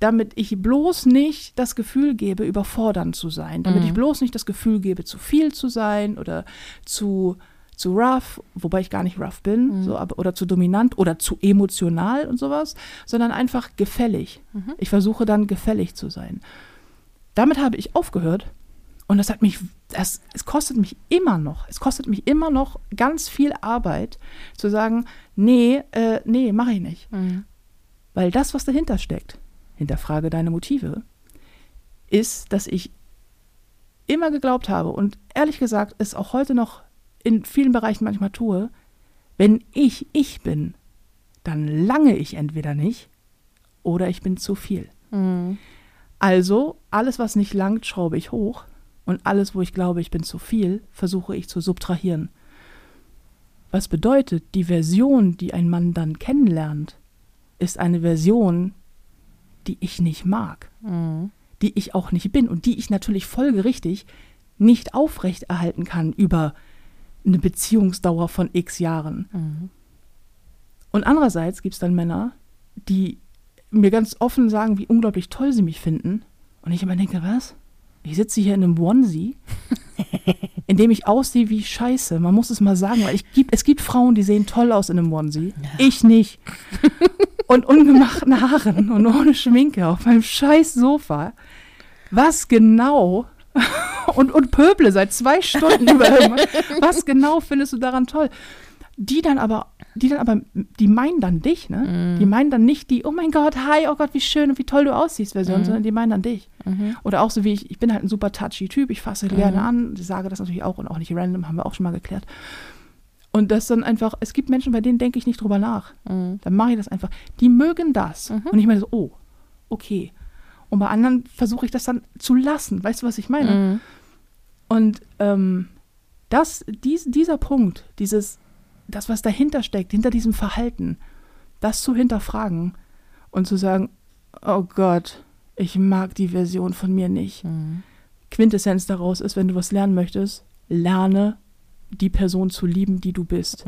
damit ich bloß nicht das Gefühl gebe, überfordernd zu sein. Damit Mhm. ich bloß nicht das Gefühl gebe, zu viel zu sein oder zu, zu rough, wobei ich gar nicht rough bin, Mhm. so, oder zu dominant oder zu emotional und sowas, sondern einfach gefällig. Mhm. Ich versuche dann gefällig zu sein. Damit habe ich aufgehört und das hat mich, das, es kostet mich immer noch, es kostet mich immer noch ganz viel Arbeit zu sagen, nee, äh, nee, mache ich nicht. Mhm. Weil das, was dahinter steckt, hinterfrage deine Motive, ist, dass ich immer geglaubt habe und ehrlich gesagt es auch heute noch in vielen Bereichen manchmal tue, wenn ich ich bin, dann lange ich entweder nicht oder ich bin zu viel. Mhm. Also alles, was nicht langt, schraube ich hoch und alles, wo ich glaube, ich bin zu viel, versuche ich zu subtrahieren. Was bedeutet, die Version, die ein Mann dann kennenlernt, ist eine Version, die ich nicht mag, Mhm. die ich auch nicht bin und die ich natürlich folgerichtig nicht aufrechterhalten kann über eine Beziehungsdauer von x Jahren. Mhm. Und andererseits gibt es dann Männer, die mir ganz offen sagen, wie unglaublich toll sie mich finden. Und ich immer denke, was? Ich sitze hier in einem Onesie, in dem ich aussehe wie Scheiße. Man muss es mal sagen, weil ich gibt, es gibt Frauen, die sehen toll aus in einem Onesie. Ich nicht. Und ungemachten Haaren und ohne Schminke auf meinem scheiß Sofa. Was genau und, und Pöble seit zwei Stunden über irgendwas. Was genau findest du daran toll? Die dann aber, die dann aber, die meinen dann dich, ne? Die meinen dann nicht die, oh mein Gott, hi, oh Gott, wie schön und wie toll du aussiehst, Version, sondern die meinen dann dich. Oder auch so wie ich, ich bin halt ein super touchy Typ, ich fasse gerne an, ich sage das natürlich auch und auch nicht random, haben wir auch schon mal geklärt. Und das dann einfach, es gibt Menschen, bei denen denke ich nicht drüber nach. Dann mache ich das einfach. Die mögen das. Und ich meine so, oh, okay. Und bei anderen versuche ich das dann zu lassen. Weißt du, was ich meine? Und ähm, das, dies, dieser Punkt, dieses, das, was dahinter steckt, hinter diesem Verhalten, das zu hinterfragen und zu sagen, oh Gott, ich mag die Version von mir nicht. Quintessenz daraus ist, wenn du was lernen möchtest, lerne die Person zu lieben, die du bist.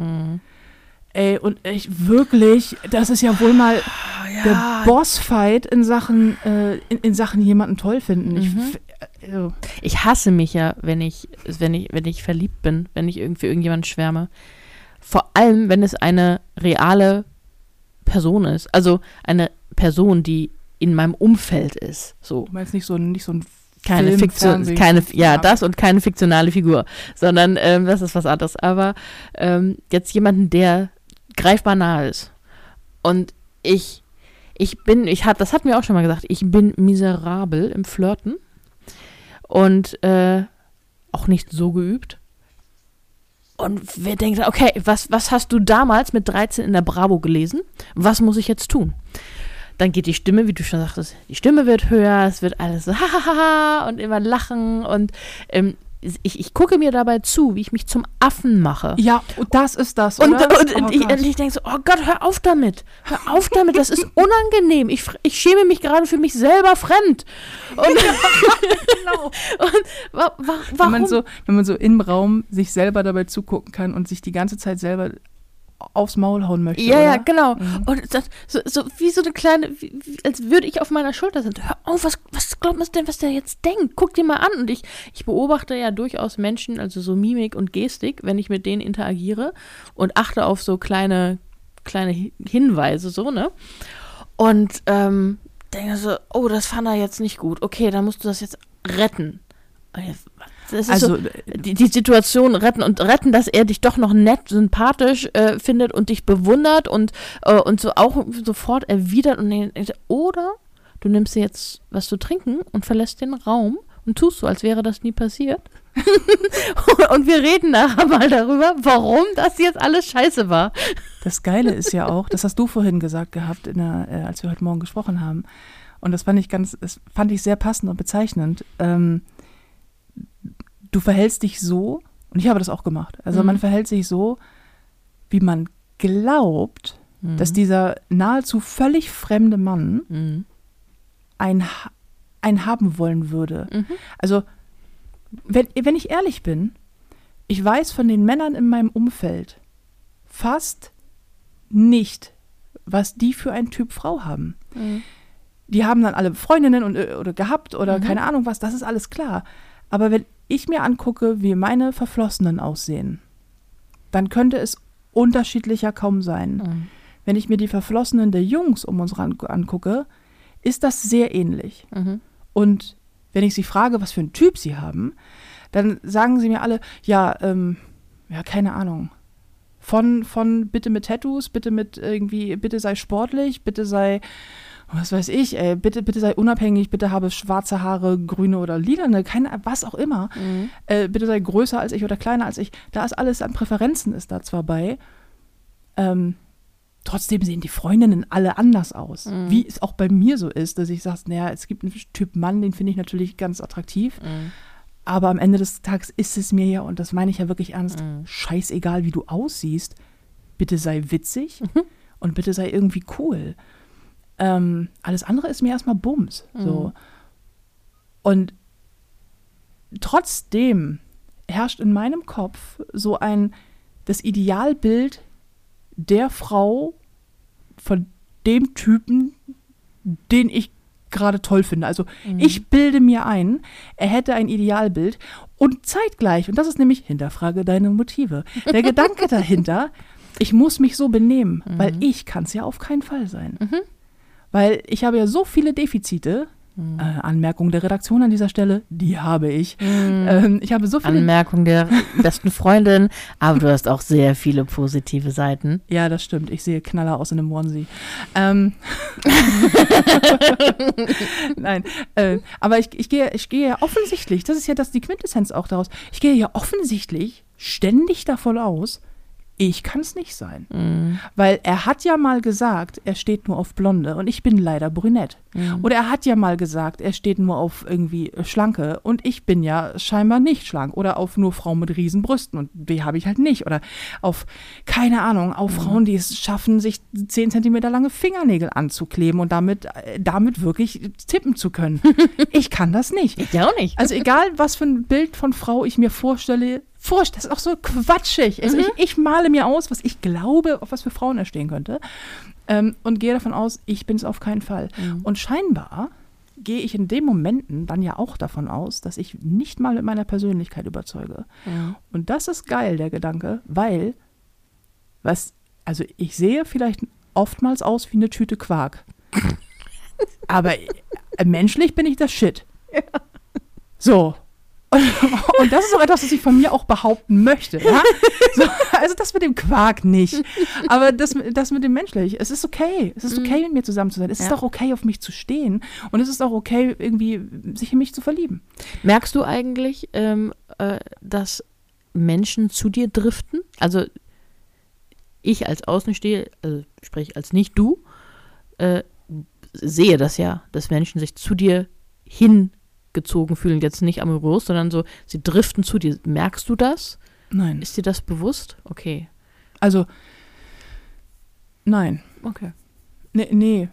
Ey, und ich wirklich, das ist ja wohl mal der Bossfight in Sachen, äh, in, in Sachen jemanden toll finden. Ich, f- äh, Ich hasse mich ja, wenn ich, wenn ich, wenn ich verliebt bin, wenn ich irgendwie irgendjemand schwärme. Vor allem, wenn es eine reale Person ist. Also eine Person, die in meinem Umfeld ist. So. du meinst nicht so, ein- nicht so ein Keine Film, Fiktion, Fernsehen- keine, ja, das und keine fiktionale Figur, sondern ähm, das ist was anderes. Aber ähm, jetzt jemanden, der greifbar nahe ist. Und ich, ich bin, ich hab, das hat mir auch schon mal gesagt, ich bin miserabel im Flirten und äh, auch nicht so geübt. Und wer denkt, okay, was, was hast du damals mit 13 in der Bravo gelesen? Was muss ich jetzt tun? Dann geht die Stimme, wie du schon sagtest, die Stimme wird höher, es wird alles so hahaha und immer lachen und ähm, ich, ich gucke mir dabei zu, wie ich mich zum Affen mache. Ja, und das ist das, Und, und, und Oh ich, und ich denke so, oh Gott, hör auf damit. Hör auf damit, das ist unangenehm. Ich, ich schäme mich gerade für mich selber fremd. Und, Genau. wa, wa, Wenn warum? man, so, wenn man so im Raum sich selber dabei zugucken kann und sich die ganze Zeit selber aufs Maul hauen möchte. ja, oder? ja, genau. Mhm. Und das, so, so wie so eine kleine, wie, wie, als würde ich auf meiner Schulter sein. Hör auf, was, was glaubt man denn, was der jetzt denkt? Guck dir mal an. Und ich, ich beobachte ja durchaus Menschen, also so Mimik und Gestik, wenn ich mit denen interagiere und achte auf so kleine, kleine Hi- Hinweise, so, ne? Und ähm, denke so, oh, das fand er jetzt nicht gut. Okay, dann musst du das jetzt retten. Das ist Also, so, die, die Situation retten und retten, dass er dich doch noch nett, sympathisch äh, findet und dich bewundert und, äh, und so auch sofort erwidert und denkt, oder du nimmst dir jetzt was zu trinken und verlässt den Raum und tust so, als wäre das nie passiert. und wir reden nachher mal darüber, warum das jetzt alles scheiße war. Das Geile ist ja auch, das hast du vorhin gesagt gehabt, in der, äh, als wir heute Morgen gesprochen haben. Und das fand ich ganz, das fand ich sehr passend und bezeichnend. Ähm, du verhältst dich so, und ich habe das auch gemacht. Also Mhm. man verhält sich so, wie man glaubt, dass dieser nahezu völlig fremde Mann Mhm. ein, ein haben wollen würde. Mhm. Also, wenn, wenn ich ehrlich bin, ich weiß von den Männern in meinem Umfeld fast nicht, was die für ein Typ Frau haben. Mhm. Die haben dann alle Freundinnen und, äh, oder gehabt oder Mhm. keine Ahnung was, das ist alles klar. Aber wenn ich mir angucke, wie meine Verflossenen aussehen, dann könnte es unterschiedlicher kaum sein. Mhm. Wenn ich mir die Verflossenen der Jungs um uns angucke, ist das sehr ähnlich. Mhm. Und wenn ich sie frage, was für einen Typ sie haben, dann sagen sie mir alle, ja, ähm, ja, keine Ahnung. Von, von bitte mit Tattoos, bitte mit irgendwie, bitte sei sportlich, bitte sei, was weiß ich, ey, bitte, bitte sei unabhängig, bitte habe schwarze Haare, grüne oder lilane, keine, was auch immer. Mhm. Äh, bitte sei größer als ich oder kleiner als ich. Da ist alles an Präferenzen ist da zwar bei. Ähm, trotzdem sehen die Freundinnen alle anders aus. Mhm. Wie es auch bei mir so ist, dass ich sage, naja, es gibt einen Typ Mann, den finde ich natürlich ganz attraktiv. Mhm. Aber am Ende des Tages ist es mir ja, und das meine ich ja wirklich ernst, Mhm. scheißegal, wie du aussiehst. Bitte sei witzig Mhm. und bitte sei irgendwie cool. Ähm, alles andere ist mir erstmal Bums. So. Mhm. Und trotzdem herrscht in meinem Kopf so ein das Idealbild der Frau, von dem Typen, den ich gerade toll finde. Also Mhm. ich bilde mir ein, er hätte ein Idealbild und zeitgleich, und das ist nämlich, hinterfrage deine Motive, der Gedanke dahinter, ich muss mich so benehmen, weil ich kann es ja auf keinen Fall sein. Weil ich habe ja so viele Defizite, äh, Anmerkung der Redaktion an dieser Stelle, die habe ich. Ähm, ich habe so viele Anmerkung der besten Freundin, aber du hast auch sehr viele positive Seiten. Ja, das stimmt. Ich sehe Knaller aus in einem Onesie. Ähm. Nein, äh, aber ich, ich, gehe, ich gehe ja offensichtlich, das ist ja das, die Quintessenz auch daraus, ich gehe ja offensichtlich ständig davon aus, ich kann es nicht sein. Mhm. Weil er hat ja mal gesagt, er steht nur auf Blonde und ich bin leider brünett. Oder er hat ja mal gesagt, er steht nur auf irgendwie Schlanke und ich bin ja scheinbar nicht schlank. Oder auf nur Frauen mit Riesenbrüsten und die habe ich halt nicht. Oder auf, keine Ahnung, auf Frauen, die es schaffen, sich 10 Zentimeter lange Fingernägel anzukleben und damit, äh, damit wirklich tippen zu können. ich kann das nicht. Ich auch nicht. Also egal, was für ein Bild von Frau ich mir vorstelle, Furcht, das ist auch so quatschig. Also ich, ich male mir aus, was ich glaube, auf was für Frauen er stehen könnte. Ähm, und gehe davon aus, ich bin es auf keinen Fall. Und scheinbar gehe ich in den Momenten dann ja auch davon aus, dass ich nicht mal mit meiner Persönlichkeit überzeuge. Ja. Und das ist geil, der Gedanke, weil, was, also ich sehe vielleicht oftmals aus wie eine Tüte Quark. Aber äh, menschlich bin ich das Shit. So. Und, und das ist auch etwas, was ich von mir auch behaupten möchte. Ja? So, also das mit dem Quark nicht. Aber das, das mit dem menschlich. Es ist okay. Es ist okay, mit mir zusammen zu sein. Es ist Ja. auch okay, auf mich zu stehen. Und es ist auch okay, irgendwie sich in mich zu verlieben. Merkst du eigentlich, ähm, äh, dass Menschen zu dir driften? Also ich als Außensteher, also sprich als nicht du, äh, sehe das ja, dass Menschen sich zu dir hingezogen fühlen. Jetzt nicht amorös, sondern so, sie driften zu dir. Merkst du das? Nein. Ist dir das bewusst? Okay. Also, nein. Okay. Nee, nee.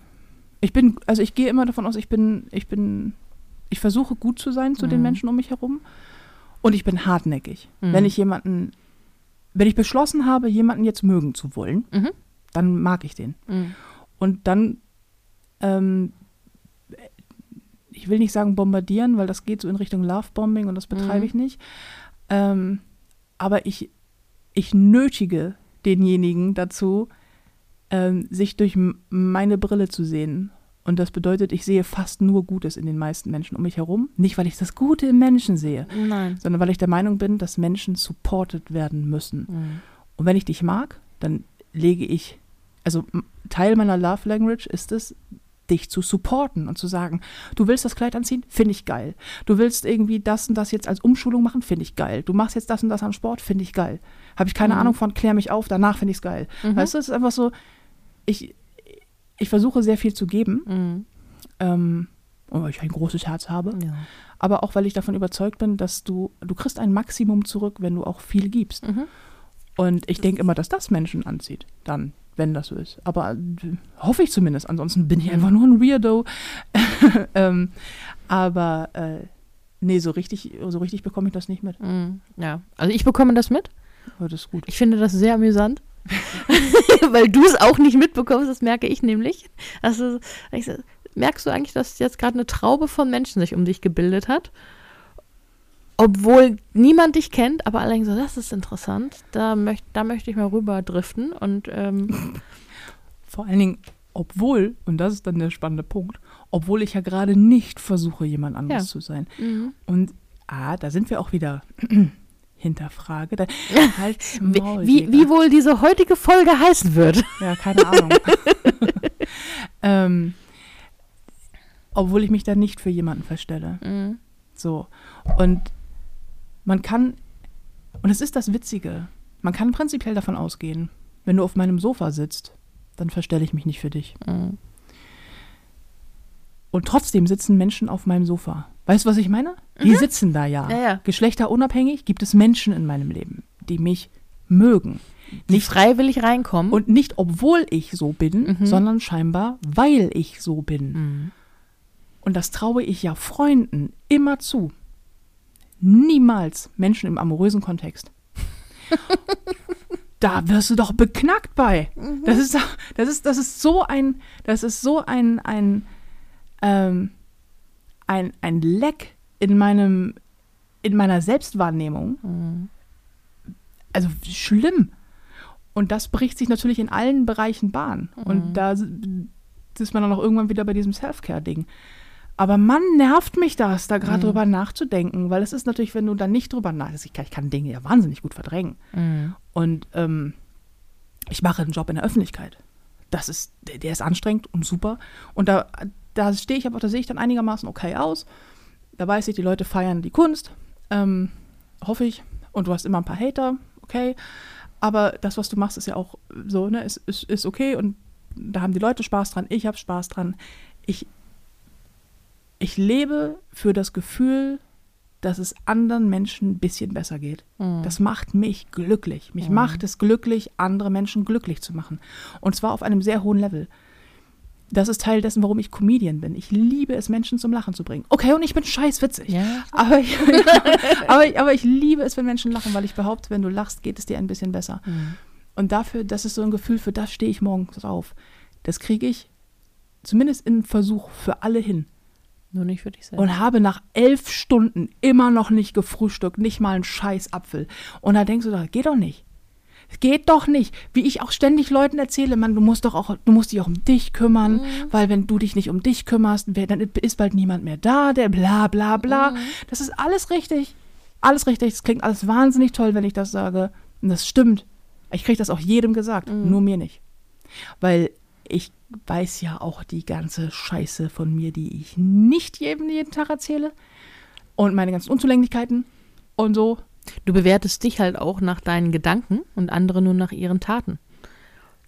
Ich bin, also ich gehe immer davon aus, ich bin, ich bin, ich versuche gut zu sein zu den Mhm. Menschen um mich herum. Und ich bin hartnäckig. Mhm. Wenn ich jemanden, wenn ich beschlossen habe, jemanden jetzt mögen zu wollen, Mhm. dann mag ich den. Mhm. Und dann, ähm, ich will nicht sagen bombardieren, weil das geht so in Richtung Lovebombing und das betreibe Mhm. ich nicht. Ähm, aber ich, ich nötige denjenigen dazu, ähm, sich durch meine Brille zu sehen. Und das bedeutet, ich sehe fast nur Gutes in den meisten Menschen um mich herum. Nicht, weil ich das Gute im Menschen sehe, Nein. sondern weil ich der Meinung bin, dass Menschen supported werden müssen. Mhm. Und wenn ich dich mag, dann lege ich, also Teil meiner Love Language ist es, dich zu supporten und zu sagen, du willst das Kleid anziehen, finde ich geil. Du willst irgendwie das und das jetzt als Umschulung machen, finde ich geil. Du machst jetzt das und das am Sport, finde ich geil. Habe ich keine Mhm. Ahnung von, klär mich auf, danach finde ich es geil. Mhm. Weißt du, es ist einfach so, ich, ich versuche sehr viel zu geben, Mhm. ähm, weil ich ein großes Herz habe, Ja. aber auch weil ich davon überzeugt bin, dass du, du kriegst ein Maximum zurück, wenn du auch viel gibst. Mhm. Und ich denke immer, dass das Menschen anzieht, dann, wenn das so ist. Aber äh, hoffe ich zumindest. Ansonsten bin ich einfach nur ein Weirdo. ähm, aber äh, nee, so richtig, so richtig bekomme ich das nicht mit. Mhm. Ja. Also ich bekomme das mit. Aber das ist gut. Ich finde das sehr amüsant. Weil du es auch nicht mitbekommst, das merke ich nämlich. Also, merkst du eigentlich, dass jetzt gerade eine Traube von Menschen sich um dich gebildet hat? Obwohl niemand dich kennt, aber alle denken so, das ist interessant, da, möcht, da möchte ich mal rüber driften. Und ähm, Vor allen Dingen, obwohl, und das ist dann der spannende Punkt, obwohl ich ja gerade nicht versuche, jemand anderes Ja. zu sein. mhm. Und ah, da sind wir auch wieder. Hinterfrage. Dann, halt's wie, Maul, wie, Digga. wie wohl diese heutige Folge heißen wird. Ja, keine Ahnung. ähm, obwohl ich mich da nicht für jemanden verstelle. Mhm. So. Und man kann, und es ist das Witzige, man kann prinzipiell davon ausgehen, wenn du auf meinem Sofa sitzt, dann verstelle ich mich nicht für dich. Mhm. Und trotzdem sitzen Menschen auf meinem Sofa. Weißt du, was ich meine? Die sitzen da ja. Mhm. Ja, ja. Geschlechterunabhängig gibt es Menschen in meinem Leben, die mich mögen. Die Nicht freiwillig reinkommen. Und nicht, obwohl ich so bin, Mhm. sondern scheinbar, weil ich so bin. Mhm. Und das traue ich ja Freunden immer zu. Niemals Menschen im amorösen Kontext. da wirst du doch beknackt bei. Das ist, das ist, das ist so ein, das ist so ein, ein, ähm, ein, ein Leck in meinem, in meiner Selbstwahrnehmung. Mhm. Also schlimm. Und das bricht sich natürlich in allen Bereichen Bahn. Und da ist man dann auch irgendwann wieder bei diesem Self-Care-Ding. Aber Mann, nervt mich das, da gerade drüber nachzudenken, weil es ist natürlich, wenn du da nicht drüber nachdenkst, ich kann, ich kann Dinge ja wahnsinnig gut verdrängen. Mhm. Und ähm, ich mache einen Job in der Öffentlichkeit. Das ist, der, der ist anstrengend und super. Und da, da stehe ich aber, da sehe ich dann einigermaßen okay aus. Da weiß ich, die Leute feiern die Kunst, ähm, hoffe ich. Und du hast immer ein paar Hater, okay. Aber das, was du machst, ist ja auch so, ne, ist, ist, ist okay. Und da haben die Leute Spaß dran, ich habe Spaß dran. Ich, ich lebe für das Gefühl, dass es anderen Menschen ein bisschen besser geht. Mhm. Das macht mich glücklich. Mich macht es glücklich, andere Menschen glücklich zu machen. Und zwar auf einem sehr hohen Level. Das ist Teil dessen, warum ich Comedian bin. Ich liebe es, Menschen zum Lachen zu bringen. Okay, und ich bin scheißwitzig. Ja. Aber, ich, aber, ich, aber ich liebe es, wenn Menschen lachen, weil ich behaupte, wenn du lachst, geht es dir ein bisschen besser. Mhm. Und dafür, das ist so ein Gefühl, für das stehe ich morgens auf. Das kriege ich zumindest in Versuch für alle hin. Nur nicht für dich selbst. Und habe nach elf Stunden immer noch nicht gefrühstückt, nicht mal einen scheiß Apfel. Und da denkst du doch, geht doch nicht. Geht doch nicht. Wie ich auch ständig Leuten erzähle, Mann, du musst doch auch, du musst dich auch um dich kümmern, weil wenn du dich nicht um dich kümmerst, dann ist bald niemand mehr da, der bla bla bla. Das ist alles richtig. Alles richtig. Es klingt alles wahnsinnig toll, wenn ich das sage. Und das stimmt. Ich kriege das auch jedem gesagt, nur mir nicht. Weil ich weiß ja auch die ganze Scheiße von mir, die ich nicht jedem jeden Tag erzähle. Und meine ganzen Unzulänglichkeiten und so. Du bewertest dich halt auch nach deinen Gedanken und andere nur nach ihren Taten.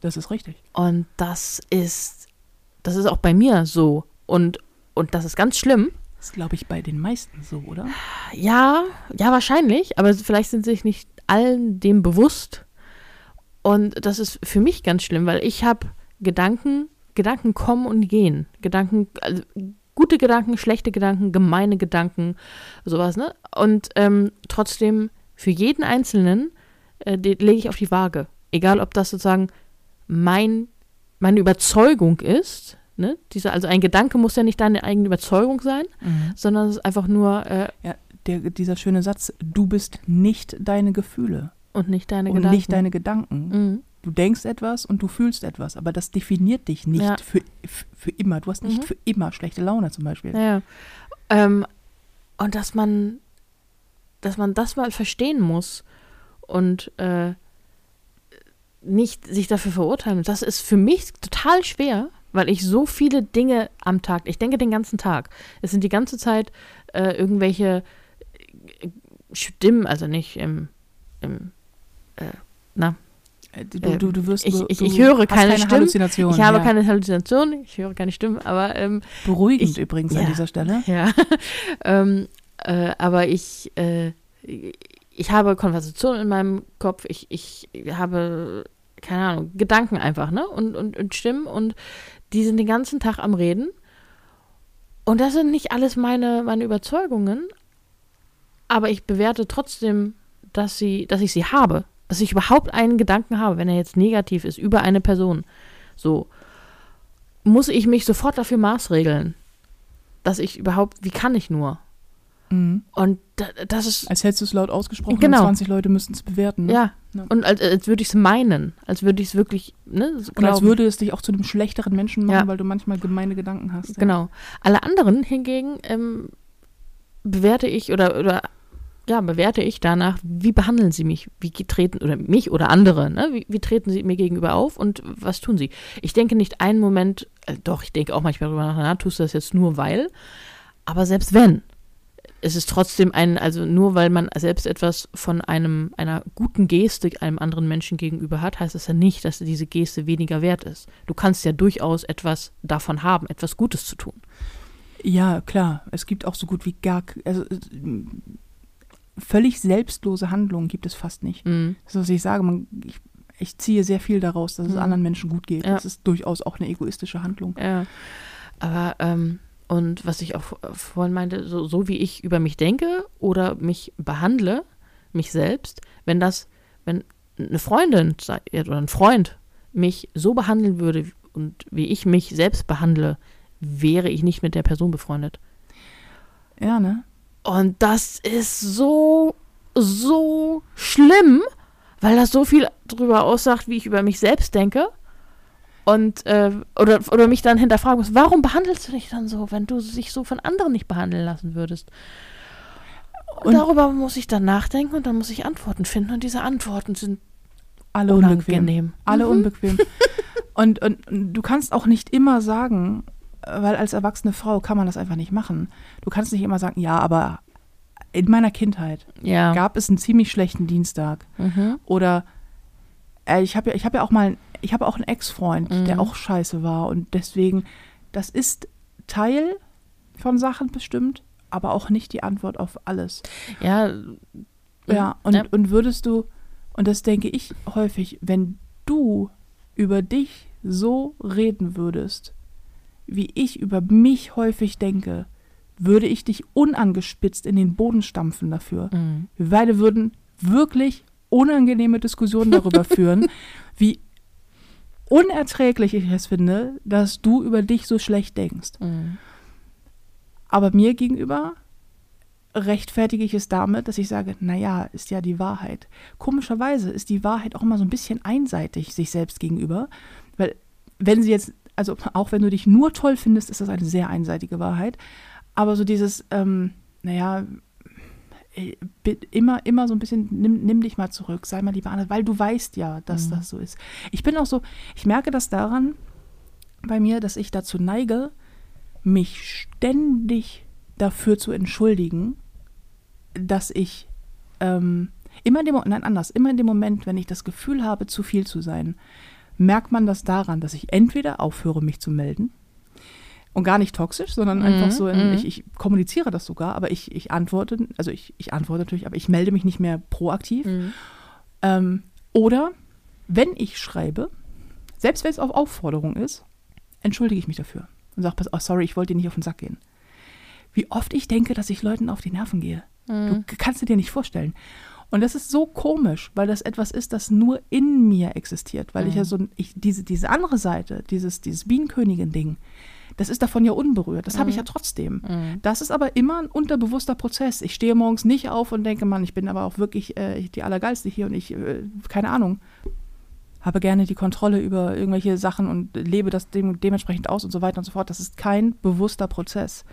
Das ist richtig. Und das ist, das ist auch bei mir so. Und, und das ist ganz schlimm. Das ist, glaube ich, bei den meisten so, oder? Ja, ja, wahrscheinlich, aber vielleicht sind sich nicht allen dem bewusst. Und das ist für mich ganz schlimm, weil ich habe Gedanken, Gedanken kommen und gehen. Gedanken, also gute Gedanken, schlechte Gedanken, gemeine Gedanken, sowas, ne? Und ähm, trotzdem für jeden Einzelnen äh, den lege ich auf die Waage. Egal, ob das sozusagen mein, meine Überzeugung ist, ne? Diese, also ein Gedanke muss ja nicht deine eigene Überzeugung sein, sondern es ist einfach nur äh, Ja, der, dieser schöne Satz, du bist nicht deine Gefühle und nicht deine und Gedanken. nicht deine Gedanken. Mhm. Du denkst etwas und du fühlst etwas, aber das definiert dich nicht Ja. für, für, immer. Du hast nicht Mhm. für immer schlechte Laune zum Beispiel. Ja. Ähm, und dass man, dass man das mal verstehen muss und äh, nicht sich dafür verurteilen. muss. Das ist für mich total schwer, weil ich so viele Dinge am Tag, ich denke den ganzen Tag. Es sind die ganze Zeit äh, irgendwelche äh, Stimmen, also nicht im, im äh, na, Du, du, du wirst ich- ich- ich höre keine keine Stimmen. Halluzinationen. ich habe ja. keine Halluzination, ich höre keine Stimmen, aber ähm, Beruhigend ich- übrigens ja. an dieser Stelle. Ja, ähm, äh, aber ich, äh, ich habe Konversationen in meinem Kopf, ich, ich habe, keine Ahnung, Gedanken einfach, ne? Und, und, und Stimmen und die sind den ganzen Tag am Reden. Und das sind nicht alles meine, meine Überzeugungen, aber ich bewerte trotzdem, dass, sie, dass ich sie habe. Dass ich überhaupt einen Gedanken habe, wenn er jetzt negativ ist, über eine Person. So. Muss ich mich sofort dafür maßregeln, dass ich überhaupt, wie kann ich nur? Mhm. Und da, das ist, Als hättest du es laut ausgesprochen Genau. und 20 Leute müssten es bewerten. Ne? ja. Ja. Und als, als würde ich es meinen, als würde ich es wirklich, ne, so Und als würde es dich auch zu einem schlechteren Menschen machen, Ja. weil du manchmal gemeine Gedanken hast. Ja. Genau. Alle anderen hingegen ähm, bewerte ich oder, oder ja, bewerte ich danach, wie behandeln sie mich, wie treten, oder mich oder andere, ne? wie, wie treten sie mir gegenüber auf und was tun sie. Ich denke nicht einen Moment, äh, doch, ich denke auch manchmal darüber nach, na, tust du das jetzt nur weil, aber selbst wenn, es ist trotzdem ein, also nur weil man selbst etwas von einem, einer guten Geste einem anderen Menschen gegenüber hat, heißt es ja nicht, dass diese Geste weniger wert ist. Du kannst ja durchaus etwas davon haben, etwas Gutes zu tun. Ja, klar. Es gibt auch so gut wie gar, also äh, völlig selbstlose Handlungen gibt es fast nicht. Mhm. Das ist, was ich sage, man, ich, ich ziehe sehr viel daraus, dass es Mhm. anderen Menschen gut geht. Ja. Das ist durchaus auch eine egoistische Handlung. Ja. Aber, ähm, und was ich auch vorhin meinte, so, so wie ich über mich denke oder mich behandle, mich selbst, wenn das, wenn eine Freundin oder ein Freund mich so behandeln würde und wie ich mich selbst behandle, wäre ich nicht mit der Person befreundet. Ja, ne? Und das ist so, so schlimm, weil das so viel darüber aussagt, wie ich über mich selbst denke. Und, äh, oder, oder mich dann hinterfragen muss, warum behandelst du dich dann so, wenn du dich so von anderen nicht behandeln lassen würdest? Und, und darüber muss ich dann nachdenken und dann muss ich Antworten finden. Und diese Antworten sind alle unangenehm. Unbequem. Alle mhm. unbequem. und, und, und du kannst auch nicht immer sagen, weil als erwachsene Frau kann man das einfach nicht machen. Du kannst nicht immer sagen, ja, aber in meiner Kindheit ja. gab es einen ziemlich schlechten Dienstag. Mhm. Oder äh, ich habe ja, ich habe ja auch mal, ich habe auch einen Ex-Freund, mhm. der auch scheiße war. Und deswegen, das ist Teil von Sachen bestimmt, aber auch nicht die Antwort auf alles. Ja. Ja, und, ja. und würdest du, und das denke ich häufig, wenn du über dich so reden würdest, wie ich über mich häufig denke, würde ich dich unangespitzt in den Boden stampfen dafür. Mhm. Wir beide würden wirklich unangenehme Diskussionen darüber führen, wie unerträglich ich es finde, dass du über dich so schlecht denkst. Mhm. Aber mir gegenüber rechtfertige ich es damit, dass ich sage, naja, ist ja die Wahrheit. Komischerweise ist die Wahrheit auch immer so ein bisschen einseitig sich selbst gegenüber, weil wenn sie jetzt also auch wenn du dich nur toll findest, ist das eine sehr einseitige Wahrheit. Aber so dieses, ähm, naja, äh, immer, immer so ein bisschen, nimm, nimm dich mal zurück, sei mal lieber anders, weil du weißt ja, dass mhm. das so ist. Ich bin auch so, ich merke das daran bei mir, dass ich dazu neige, mich ständig dafür zu entschuldigen, dass ich ähm, immer in dem nein anders, immer in dem Moment, wenn ich das Gefühl habe, zu viel zu sein, merkt man das daran, dass ich entweder aufhöre, mich zu melden und gar nicht toxisch, sondern mhm, einfach so, in, mhm. ich, ich, kommuniziere das sogar, aber ich, ich antworte, also ich, ich antworte natürlich, aber ich melde mich nicht mehr proaktiv. Mhm. Ähm, oder wenn ich schreibe, selbst wenn es auf Aufforderung ist, entschuldige ich mich dafür und sage, oh, sorry, ich wollte dir nicht auf den Sack gehen. Wie oft ich denke, dass ich Leuten auf die Nerven gehe. Du mhm. kannst du dir nicht vorstellen. Und das ist so komisch, weil das etwas ist, das nur in mir existiert, weil mhm. ich ja mhm. so ich, diese, diese andere Seite, dieses, dieses Bienenkönigin-Ding, das ist davon ja unberührt. Das mhm. habe ich ja trotzdem. Mhm. Das ist aber immer ein unterbewusster Prozess. Ich stehe morgens nicht auf und denke, Mann, ich bin aber auch wirklich äh, die Allergeilste hier und ich, äh, keine Ahnung, habe gerne die Kontrolle über irgendwelche Sachen und lebe das dem, dementsprechend aus und so weiter und so fort. Das ist kein bewusster Prozess.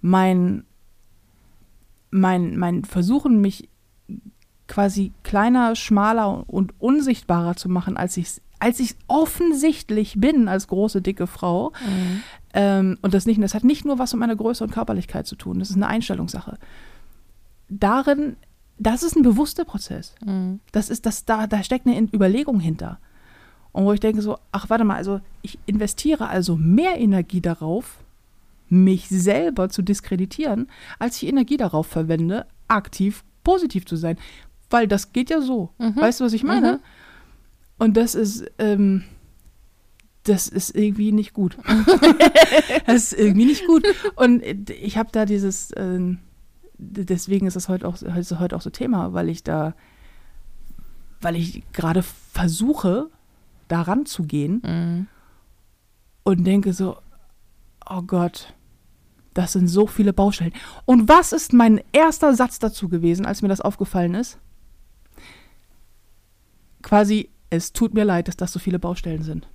Mein, mein, mein Versuchen, mich quasi kleiner, schmaler und unsichtbarer zu machen, als ich als ich offensichtlich bin als große, dicke Frau. Mhm. Ähm, und das nicht, das hat nicht nur was mit meiner Größe und Körperlichkeit zu tun, das ist eine Einstellungssache. Darin, das ist ein bewusster Prozess. Mhm. Das ist, das, da, da steckt eine Überlegung hinter. Und wo ich denke so, ach, warte mal, also ich investiere also mehr Energie darauf, mich selber zu diskreditieren, als ich Energie darauf verwende, aktiv positiv zu sein. Weil das geht ja so. Mhm. Weißt du, was ich meine? Mhm. Und das ist, ähm, das ist irgendwie nicht gut. das ist irgendwie nicht gut. Und ich habe da dieses, äh, deswegen ist das heute auch, heute auch so Thema, weil ich da, weil ich gerade versuche, da ranzugehen mhm. und denke so, oh Gott, das sind so viele Baustellen. Und was ist mein erster Satz dazu gewesen, als mir das aufgefallen ist? quasi, es tut mir leid, dass das so viele Baustellen sind.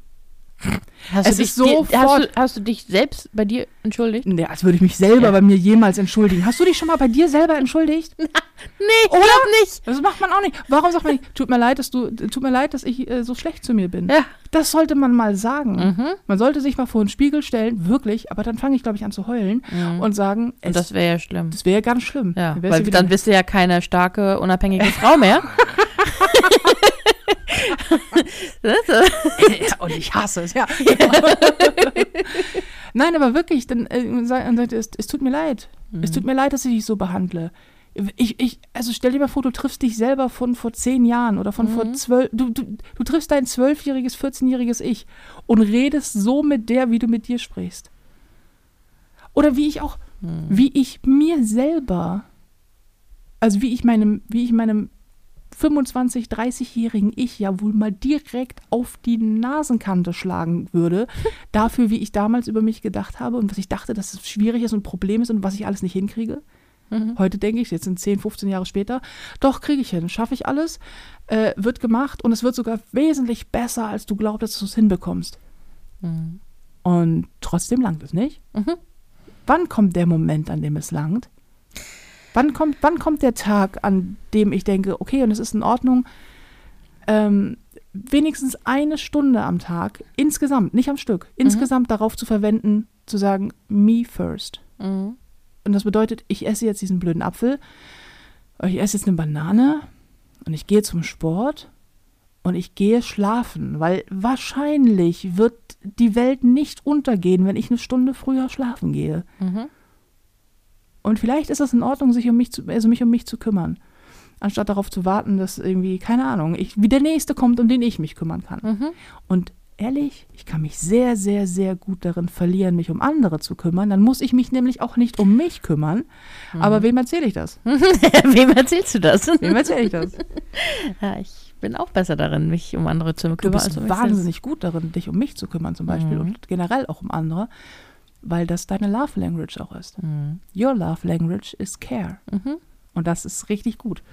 Hast, es du, dich, so hast, du, hast du dich selbst bei dir entschuldigt? Nee, als würde ich mich selber ja. bei mir jemals entschuldigen. Hast du dich schon mal bei dir selber entschuldigt? nee, Oder nicht. Das macht man auch nicht. Warum sagt man nicht, tut mir leid, dass du, tut mir leid, dass ich äh, so schlecht zu mir bin? Ja. Das sollte man mal sagen. Mhm. Man sollte sich mal vor den Spiegel stellen, wirklich, aber dann fange ich, glaube ich, an zu heulen mhm. und sagen, es, und das wäre ja schlimm. Das wäre ganz schlimm. Ja, weil dann bist du ja keine starke, unabhängige Frau mehr. ja, und ich hasse es, ja. Nein, aber wirklich, dann äh, sagt, es, es tut mir leid. Mhm. Es tut mir leid, dass ich dich so behandle. Ich, ich, also stell dir mal vor, du triffst dich selber von vor zehn Jahren oder von mhm. vor zwölf, du, du, du triffst dein zwölfjähriges, 14-jähriges Ich und redest so mit der, wie du mit dir sprichst. Oder wie ich auch, mhm. wie ich mir selber, also wie ich meinem, wie ich meinem 25, 30-jährigen Ich ja wohl mal direkt auf die Nasenkante schlagen würde, dafür, wie ich damals über mich gedacht habe und was ich dachte, dass es schwierig ist und ein Problem ist und was ich alles nicht hinkriege. Mhm. Heute denke ich, jetzt sind 10, 15 Jahre später, doch, kriege ich hin, schaffe ich alles, äh, wird gemacht und es wird sogar wesentlich besser, als du glaubst, dass du es hinbekommst. Mhm. Und trotzdem langt es nicht. Mhm. Wann kommt der Moment, an dem es langt? Wann kommt, wann kommt der Tag, an dem ich denke, okay, und es ist in Ordnung, ähm, wenigstens eine Stunde am Tag, insgesamt, nicht am Stück, insgesamt darauf zu verwenden, zu sagen, me first. Mhm. Und das bedeutet, ich esse jetzt diesen blöden Apfel, ich esse jetzt eine Banane und ich gehe zum Sport und ich gehe schlafen, weil wahrscheinlich wird die Welt nicht untergehen, wenn ich eine Stunde früher schlafen gehe. Mhm. Und vielleicht ist es in Ordnung, sich um mich zu, also mich um mich zu kümmern. Anstatt darauf zu warten, dass irgendwie, keine Ahnung, ich, wie der Nächste kommt, um den ich mich kümmern kann. Mhm. Und ehrlich, ich kann mich sehr, sehr, sehr gut darin verlieren, mich um andere zu kümmern. Dann muss ich mich nämlich auch nicht um mich kümmern. Aber wem erzähle ich das? Wem erzählst du das? Wem erzähle ich das? Ja, ich bin auch besser darin, mich um andere zu Du kümmern. bist als um mich wahnsinnig gut darin, dich um mich zu kümmern zum Beispiel Mhm. und generell auch um andere, weil das deine Love Language auch ist. Mhm. Your Love Language is Care. Mhm. Und das ist richtig gut.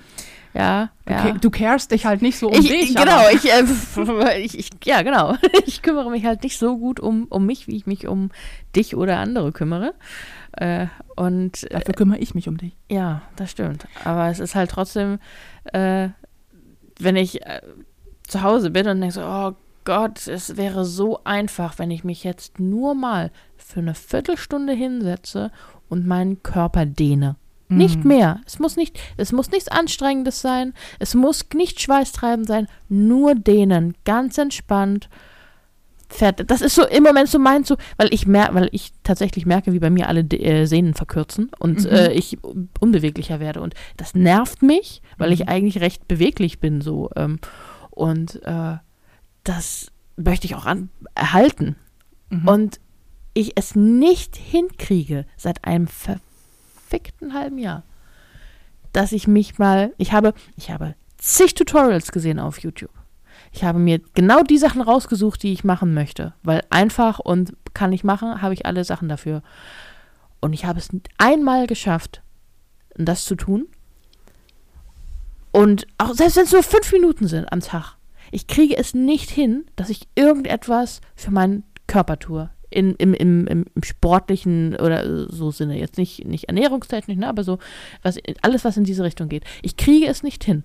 Ja, Du, ja. du carest dich halt nicht so um ich, dich. genau, ich, äh, ich, ich, ja, genau. Ich kümmere mich halt nicht so gut um, um mich, wie ich mich um dich oder andere kümmere. Äh, und äh, Dafür kümmere ich mich um dich. ja, das stimmt. Aber es ist halt trotzdem, äh, wenn ich äh, zu Hause bin und denke so, oh Gott, es wäre so einfach, wenn ich mich jetzt nur mal für eine Viertelstunde hinsetze und meinen Körper dehne. Nicht Mhm. mehr. Es muss nicht, es muss nichts Anstrengendes sein. Es muss nicht schweißtreibend sein. Nur dehnen. Ganz entspannt. Fertig. Das ist so im Moment so meint so, weil ich mer weil ich tatsächlich merke, wie bei mir alle äh, Sehnen verkürzen und Mhm. äh, ich unbeweglicher werde. Und das nervt mich, weil ich Mhm. eigentlich recht beweglich bin so. Ähm, und äh, das möchte ich auch an erhalten. Mhm. Und ich es nicht hinkriege seit einem verfickten halben Jahr, dass ich mich mal, ich habe, ich habe zig Tutorials gesehen auf YouTube. Ich habe mir genau die Sachen rausgesucht, die ich machen möchte, weil einfach und kann ich machen, habe ich alle Sachen dafür. Und ich habe es einmal geschafft, das zu tun. Und auch selbst wenn es nur fünf Minuten sind am Tag, ich kriege es nicht hin, dass ich irgendetwas für meinen Körper tue. In, im, im, im, sportlichen oder so Sinne. Jetzt nicht, nicht ernährungstechnisch, ne, aber so was, alles, was in diese Richtung geht. Ich kriege es nicht hin.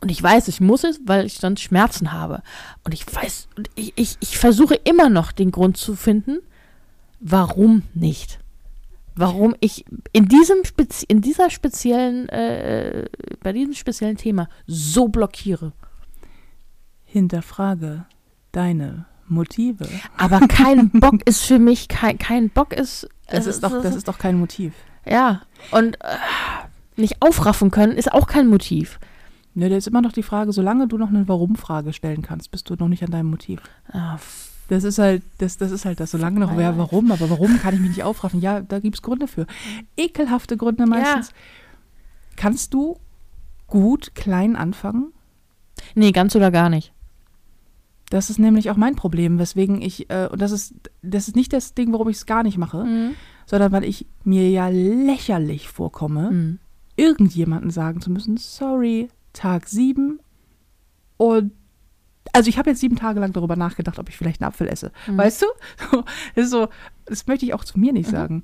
Und ich weiß, ich muss es, weil ich sonst Schmerzen habe. Und ich weiß, ich, ich, ich versuche immer noch den Grund zu finden, warum nicht. Warum ich in diesem Spezi in dieser speziellen, äh, bei diesem speziellen Thema so blockiere. Hinterfrage deine Motive. Aber kein Bock ist für mich, kein, kein Bock ist. Das äh, ist doch, das ist doch kein Motiv. Ja, und äh, nicht aufraffen können ist auch kein Motiv. Ne, da ist immer noch die Frage, solange du noch eine Warum-Frage stellen kannst, bist du noch nicht an deinem Motiv. Ah, Das ist halt, das, das ist halt das. Solange noch wer, warum, aber warum kann ich mich nicht aufraffen? Ja, da gibt es Gründe für. Ekelhafte Gründe meistens. Kannst du gut klein anfangen? nee, ganz oder gar nicht. Das ist nämlich auch mein Problem, weswegen ich, äh, und das ist, das ist nicht das Ding, warum ich es gar nicht mache, Mhm. sondern weil ich mir ja lächerlich vorkomme, Mhm. irgendjemanden sagen zu müssen, sorry, Tag sieben und also ich habe jetzt sieben Tage lang darüber nachgedacht, ob ich vielleicht einen Apfel esse. Mhm. Weißt du? Das ist so, das möchte ich auch zu mir nicht sagen.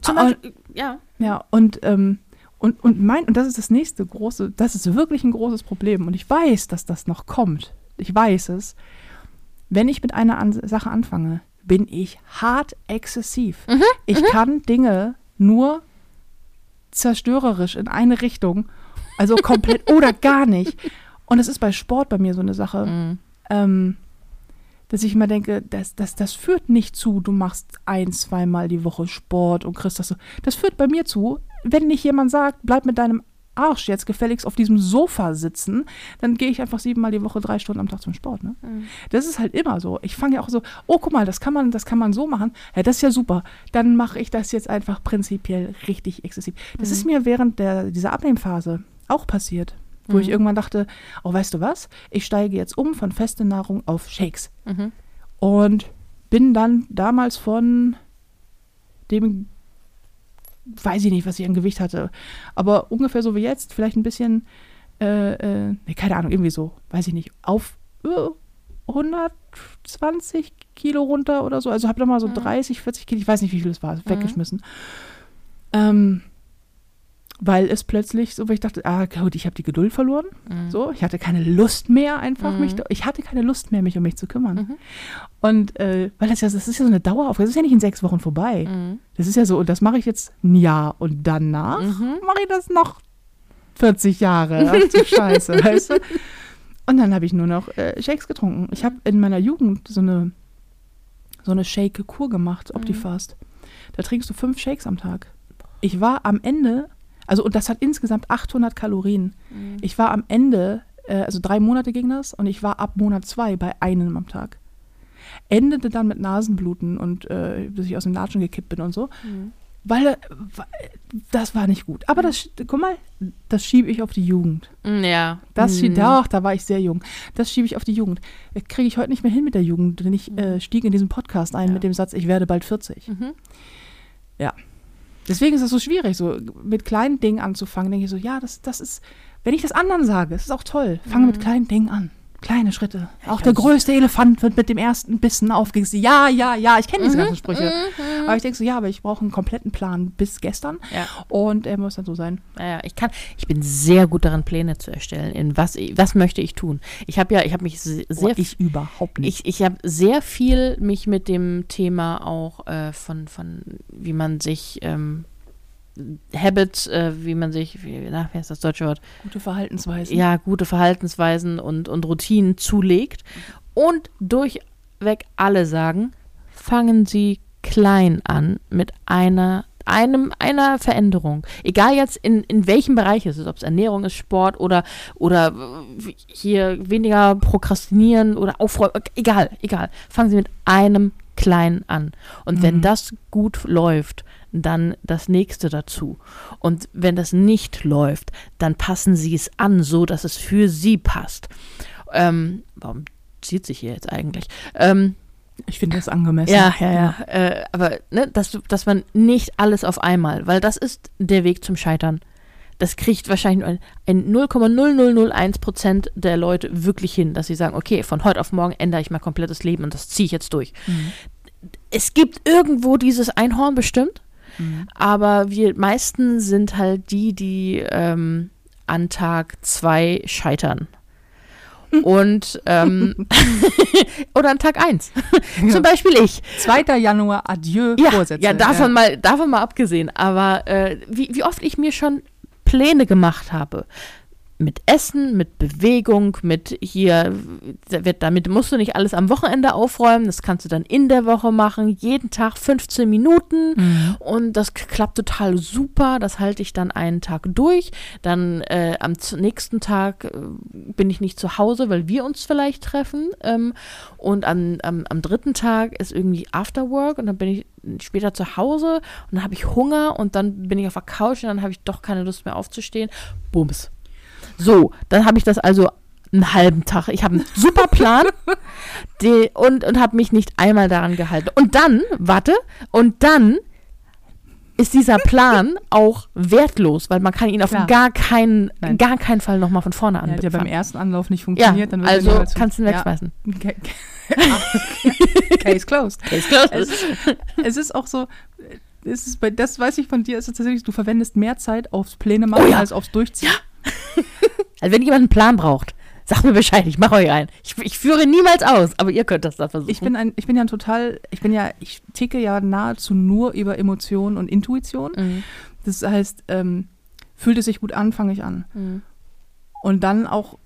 Zum Beispiel, ja. Ja, und, ähm, und, und mein, und das ist das nächste große, das ist wirklich ein großes Problem. Und ich weiß, dass das noch kommt. Ich weiß es. Wenn ich mit einer An Sache anfange, bin ich hart exzessiv. Mhm, Ich kann Dinge nur zerstörerisch in eine Richtung, also komplett oder gar nicht. Und es ist bei Sport bei mir so eine Sache Mhm. ähm, dass ich immer denke, das, das, das führt nicht zu, du machst ein, zweimal die Woche Sport und kriegst das so. Das führt bei mir zu, wenn nicht jemand sagt, bleib mit deinem Arsch jetzt gefälligst auf diesem Sofa sitzen, dann gehe ich einfach siebenmal die Woche drei Stunden am Tag zum Sport. Ne? Mhm. Das ist halt immer so. Ich fange ja auch so, oh, guck mal, das kann man, das kann man so machen. Ja, das ist ja super. Dann mache ich das jetzt einfach prinzipiell richtig exzessiv. Das Mhm. ist mir während der, dieser Abnehmphase auch passiert. wo ich Mhm. irgendwann dachte, oh, weißt du was? Ich steige jetzt um von feste Nahrung auf Shakes. Mhm. Und bin dann damals von dem, weiß ich nicht, was ich an Gewicht hatte, aber ungefähr so wie jetzt, vielleicht ein bisschen, äh, äh, nee, keine Ahnung, irgendwie so, weiß ich nicht, auf äh, 120 Kilo runter oder so. Also habe nochmal so Mhm. 30, 40 Kilo, ich weiß nicht, wie viel es war, weggeschmissen. Ähm, weil es plötzlich so, weil ich dachte, ah, gut, ich habe die Geduld verloren. Mhm. So, ich hatte keine Lust mehr, einfach mich, Mhm. ich hatte keine Lust mehr, mich um mich zu kümmern. Mhm. Und äh, weil das ja, das ist ja so eine Daueraufgabe, das ist ja nicht in sechs Wochen vorbei. Mhm. Das ist ja so, und das mache ich jetzt ein Jahr und danach Mhm. mache ich das noch 40 Jahre. Ach du Scheiße, weißt du? Und dann habe ich nur noch äh, Shakes getrunken. Ich habe in meiner Jugend so eine, so eine Shake-Kur gemacht, Optifast. Da trinkst du fünf Shakes am Tag. Ich war am Ende, also und das hat insgesamt 800 Kalorien. Mhm. Ich war am Ende, äh, also drei Monate ging das, und ich war ab Monat zwei bei einem am Tag. Endete dann mit Nasenbluten und äh, dass ich aus dem Latschen gekippt bin und so. Mhm. Weil äh, wa- das war nicht gut. Aber das, guck mal, das schiebe ich auf die Jugend. Mhm. Ja. Das Mhm. schieb, doch, da war ich sehr jung. Das schiebe ich auf die Jugend. Äh, Kriege ich heute nicht mehr hin mit der Jugend, denn ich äh, stieg in diesen Podcast ein Ja. mit dem Satz, ich werde bald 40. Mhm. Deswegen ist das so schwierig, so mit kleinen Dingen anzufangen. Denke ich so, ja, das, das ist, wenn ich das anderen sage, ist es auch toll. Fange mit kleinen Dingen an. Kleine Schritte. Auch der größte Elefant wird mit dem ersten Bissen aufgegessen. Ja, ja, ja, ich kenne diese Mhm. ganzen Sprüche. Aber ich denke so, ja, aber ich brauche einen kompletten Plan bis gestern. Ja. Und er muss dann so sein. Naja, ich kann, ich bin sehr gut darin, Pläne zu erstellen. In was, was möchte ich tun? Ich habe ja, ich habe mich se- sehr, ich überhaupt ich, ich habe sehr viel mich mit dem Thema auch äh, von, von, wie man sich ähm, Habits, äh, wie man sich, wie, na, wie heißt das deutsche Wort? Gute Verhaltensweisen. Ja, gute Verhaltensweisen und, und Routinen zulegt. Und durchweg alle sagen, fangen Sie klein an mit einer einem, einer Veränderung. Egal jetzt in, in welchem Bereich es ist, ob es Ernährung ist, Sport oder, oder hier weniger prokrastinieren oder aufräumen, egal, egal. Fangen Sie mit einem kleinen an. Und wenn Mhm. das gut läuft, dann das nächste dazu. Und wenn das nicht läuft, dann passen Sie es an, so dass es für Sie passt. Ähm, warum zieht sich hier jetzt eigentlich? Ähm, Ich finde das angemessen. ja, ja, ja. Äh, aber ne, dass, dass man nicht alles auf einmal, weil das ist der Weg zum Scheitern. Das kriegt wahrscheinlich nur ein, ein 0,0001 Prozent der Leute wirklich hin, dass sie sagen, okay, von heute auf morgen ändere ich mein komplettes Leben und das ziehe ich jetzt durch. Mhm. Es gibt irgendwo dieses Einhorn bestimmt, Mhm. aber wir meisten sind halt die, die ähm, an Tag zwei scheitern. Und ähm, oder an Tag eins. Zum Beispiel ich. 2. Januar, Adieu, Ja, Vorsätze. ja davon, Mal, davon mal abgesehen. Aber äh, wie, wie oft ich mir schon Pläne gemacht habe. Mit Essen, mit Bewegung, mit hier, damit musst du nicht alles am Wochenende aufräumen, das kannst du dann in der Woche machen, jeden Tag 15 Minuten Mhm. und das klappt total super, das halte ich dann einen Tag durch, dann äh, am nächsten Tag äh, bin ich nicht zu Hause, weil wir uns vielleicht treffen ähm, und am, am, am dritten Tag ist irgendwie Afterwork und dann bin ich später zu Hause und dann habe ich Hunger und dann bin ich auf der Couch und dann habe ich doch keine Lust mehr aufzustehen. Bums. So, dann habe ich das also einen halben Tag. Ich habe einen super Plan die, und, und habe mich nicht einmal daran gehalten. Und dann, warte, und dann ist dieser Plan auch wertlos, weil man kann ihn auf Klar. gar keinen, Nein. gar keinen Fall nochmal von vorne Ja, hat ja beim anfangen. ersten Anlauf nicht Ja, funktioniert. dann wird also er niemals kannst du ihn ja. wegschmeißen. Okay. Case closed. Case closed. Es, es ist auch so, es ist bei, das weiß ich von dir, ist tatsächlich, du verwendest mehr Zeit aufs Pläne machen Oh ja. als aufs Durchziehen. Also wenn jemand einen Plan braucht, sagt mir Bescheid, ich mache euch einen. Ich, ich führe niemals aus, aber ihr könnt das da versuchen. Ich bin ein, ich bin ja ein total, ich bin ja, ich ticke ja nahezu nur über Emotionen und Intuition. Mhm. Das heißt, ähm, fühlt es sich gut an, fange ich an. Mhm. Und dann auch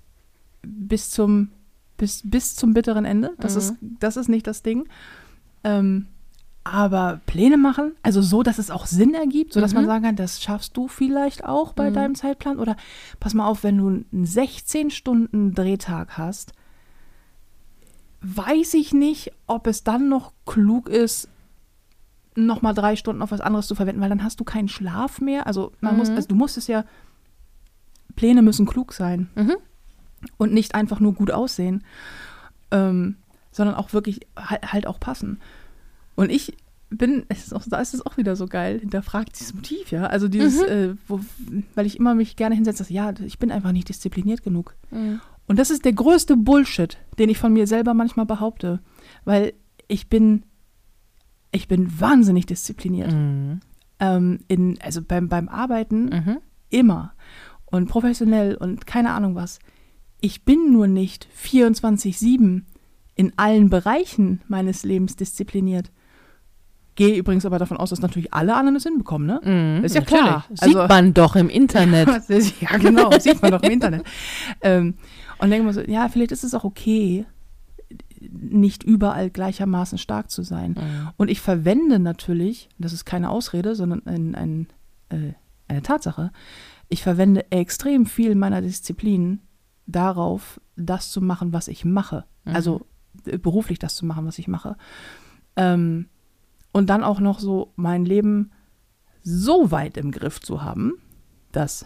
bis zum, bis, bis zum bitteren Ende. Das, Mhm. ist, das ist nicht das Ding. Ähm, aber Pläne machen, also so, dass es auch Sinn ergibt, so dass Mhm. man sagen kann, das schaffst du vielleicht auch bei Mhm. deinem Zeitplan. Oder pass mal auf, wenn du einen 16-Stunden-Drehtag hast, weiß ich nicht, ob es dann noch klug ist, noch mal drei Stunden auf was anderes zu verwenden, weil dann hast du keinen Schlaf mehr. Also man muss, Mhm. also du musst es ja Pläne müssen klug sein Mhm. und nicht einfach nur gut aussehen, ähm, sondern auch wirklich halt, halt auch passen. Und ich bin, es ist auch, da ist es auch wieder so geil, hinterfragt dieses Motiv, ja. Also dieses, Mhm. äh, wo, weil ich immer mich gerne hinsetze, ja, ich bin einfach nicht diszipliniert genug. Mhm. Und das ist der größte Bullshit, den ich von mir selber manchmal behaupte. Weil ich bin, ich bin wahnsinnig diszipliniert. Mhm. Ähm, in, also beim, beim Arbeiten Mhm. immer. Und professionell und keine Ahnung was. Ich bin nur nicht 24-7 in allen Bereichen meines Lebens diszipliniert. Gehe übrigens aber davon aus, dass natürlich alle anderen es hinbekommen, ne? Mhm. Ist ja Natürlich. klar. Sieht Also- man doch im Internet. Ja, genau, sieht man doch im Internet. Ähm, und denke mir so, ja, vielleicht ist es auch okay, nicht überall gleichermaßen stark zu sein. Mhm. Und ich verwende natürlich, das ist keine Ausrede, sondern ein, ein, äh, eine Tatsache, ich verwende extrem viel meiner Disziplin darauf, das zu machen, was ich mache. Mhm. Also äh, beruflich das zu machen, was ich mache. Ähm, und dann auch noch so mein Leben so weit im Griff zu haben, dass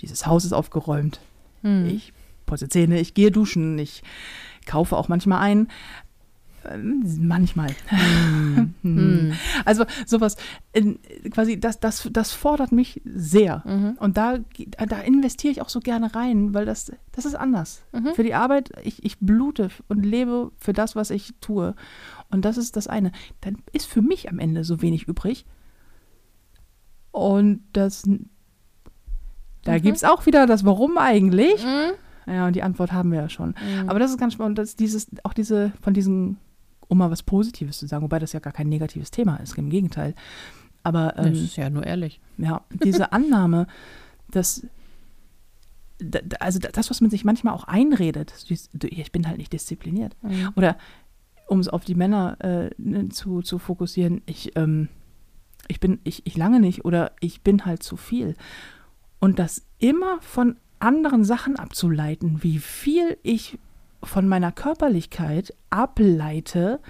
dieses Haus ist aufgeräumt, Mhm. ich putze Zähne, ich gehe duschen, ich kaufe auch manchmal ein. Ähm, Manchmal. Hm. Mhm. Also sowas, quasi, das, das, das fordert mich sehr. Mhm. Und da, da investiere ich auch so gerne rein, weil das, das ist anders. Mhm. Für die Arbeit, ich, ich blute und lebe für das, was ich tue. Und das ist das eine. Dann ist für mich am Ende so wenig übrig. Und das, da Mhm. gibt es auch wieder das Warum eigentlich. Mhm. Ja, und die Antwort haben wir ja schon. Mhm. Aber das ist ganz spannend. Und das dieses, auch diese, von diesen, um mal was Positives zu sagen, wobei das ja gar kein negatives Thema ist, im Gegenteil. Aber das ähm, ist ja nur ehrlich. ja, diese Annahme, dass da- da- also das, was man sich manchmal auch einredet, ich bin halt nicht diszipliniert. Mhm. Oder um es auf die Männer äh, zu, zu fokussieren, ich, ähm, ich bin, ich, ich lange nicht oder ich bin halt zu viel. Und das immer von anderen Sachen abzuleiten, wie viel ich von meiner Körperlichkeit ableite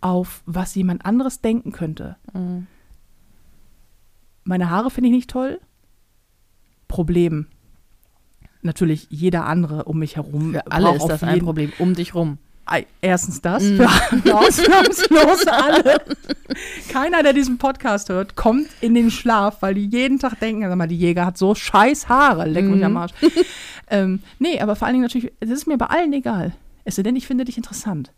auf was jemand anderes denken könnte. Mhm. Meine Haare finde ich nicht toll. Problem. Natürlich jeder andere um mich herum. Für alle ist das ein Problem. Um dich rum. Erstens das, Mm. für ausnahmslos alle. Keiner, der diesen Podcast hört, kommt in den Schlaf, weil die jeden Tag denken, sag mal, die Jäger hat so scheiß Haare, leck mich Mhm. am Arsch. ähm, nee, aber vor allen Dingen natürlich, es ist mir bei allen egal. Es sei denn, ich finde dich interessant.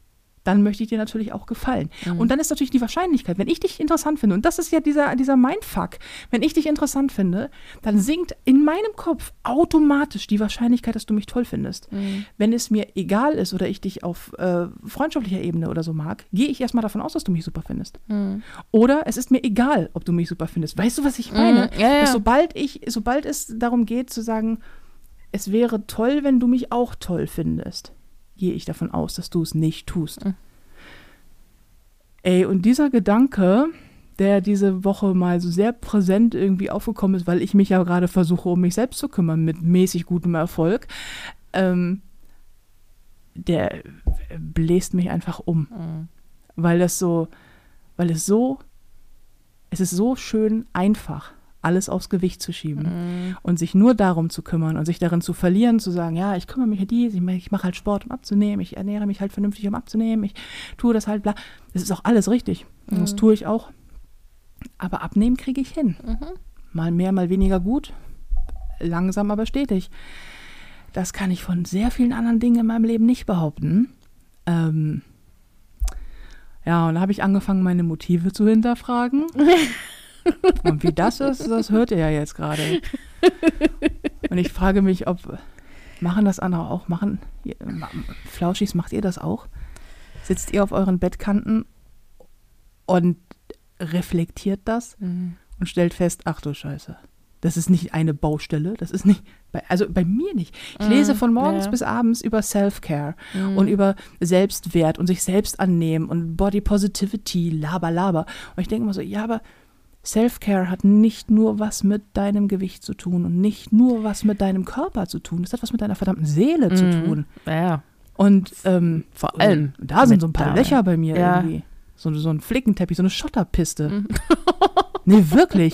Dann möchte ich dir natürlich auch gefallen. Mhm. Und dann ist natürlich die Wahrscheinlichkeit, wenn ich dich interessant finde, und das ist ja dieser, dieser Mindfuck, wenn ich dich interessant finde, dann sinkt in meinem Kopf automatisch die Wahrscheinlichkeit, dass du mich toll findest. Mhm. Wenn es mir egal ist oder ich dich auf äh, freundschaftlicher Ebene oder so mag, gehe ich erstmal davon aus, dass du mich super findest. Mhm. Oder es ist mir egal, ob du mich super findest. Weißt du, was ich meine? Mhm, ja, ja. Dass sobald ich, sobald es darum geht zu sagen, es wäre toll, wenn du mich auch toll findest, gehe ich davon aus, dass du es nicht tust. Mhm. Ey, und dieser Gedanke, der diese Woche mal so sehr präsent irgendwie aufgekommen ist, weil ich mich ja gerade versuche, um mich selbst zu kümmern mit mäßig gutem Erfolg, ähm, der bläst mich einfach um Mhm. weil das so, weil es so, es ist so schön einfach, alles aufs Gewicht zu schieben Mhm. und sich nur darum zu kümmern und sich darin zu verlieren, zu sagen, ja, ich kümmere mich um dies, ich, mach- ich mache halt Sport, um abzunehmen, ich ernähre mich halt vernünftig, um abzunehmen, ich tue das halt, bla. Das ist auch alles richtig. Und Das Mhm. tue ich auch. Aber abnehmen kriege ich hin. Mhm. Mal mehr, mal weniger gut. Langsam, aber stetig. Das kann ich von sehr vielen anderen Dingen in meinem Leben nicht behaupten. Ähm, ja, und da habe ich angefangen, meine Motive zu hinterfragen. und wie das ist, das hört ihr ja jetzt gerade. Und ich frage mich, ob machen das andere auch, machen Flauschis, macht ihr das auch? Sitzt ihr auf euren Bettkanten und reflektiert das? Mhm. und stellt fest, ach du Scheiße, das ist nicht eine Baustelle, das ist nicht, bei, also bei mir nicht. Ich Mhm, lese von morgens ja. bis abends über Self-Care Mhm. und über Selbstwert und sich selbst annehmen und Body Positivity, laber, laber. Und ich denke immer so, ja, aber Self-Care hat nicht nur was mit deinem Gewicht zu tun und nicht nur was mit deinem Körper zu tun, das hat was mit deiner verdammten Seele zu Mhm. tun. Ja, Und ähm, vor allem. da sind so ein paar da- Löcher bei mir Ja. irgendwie. So, so ein Flickenteppich, so eine Schotterpiste. Mhm. Nee, wirklich.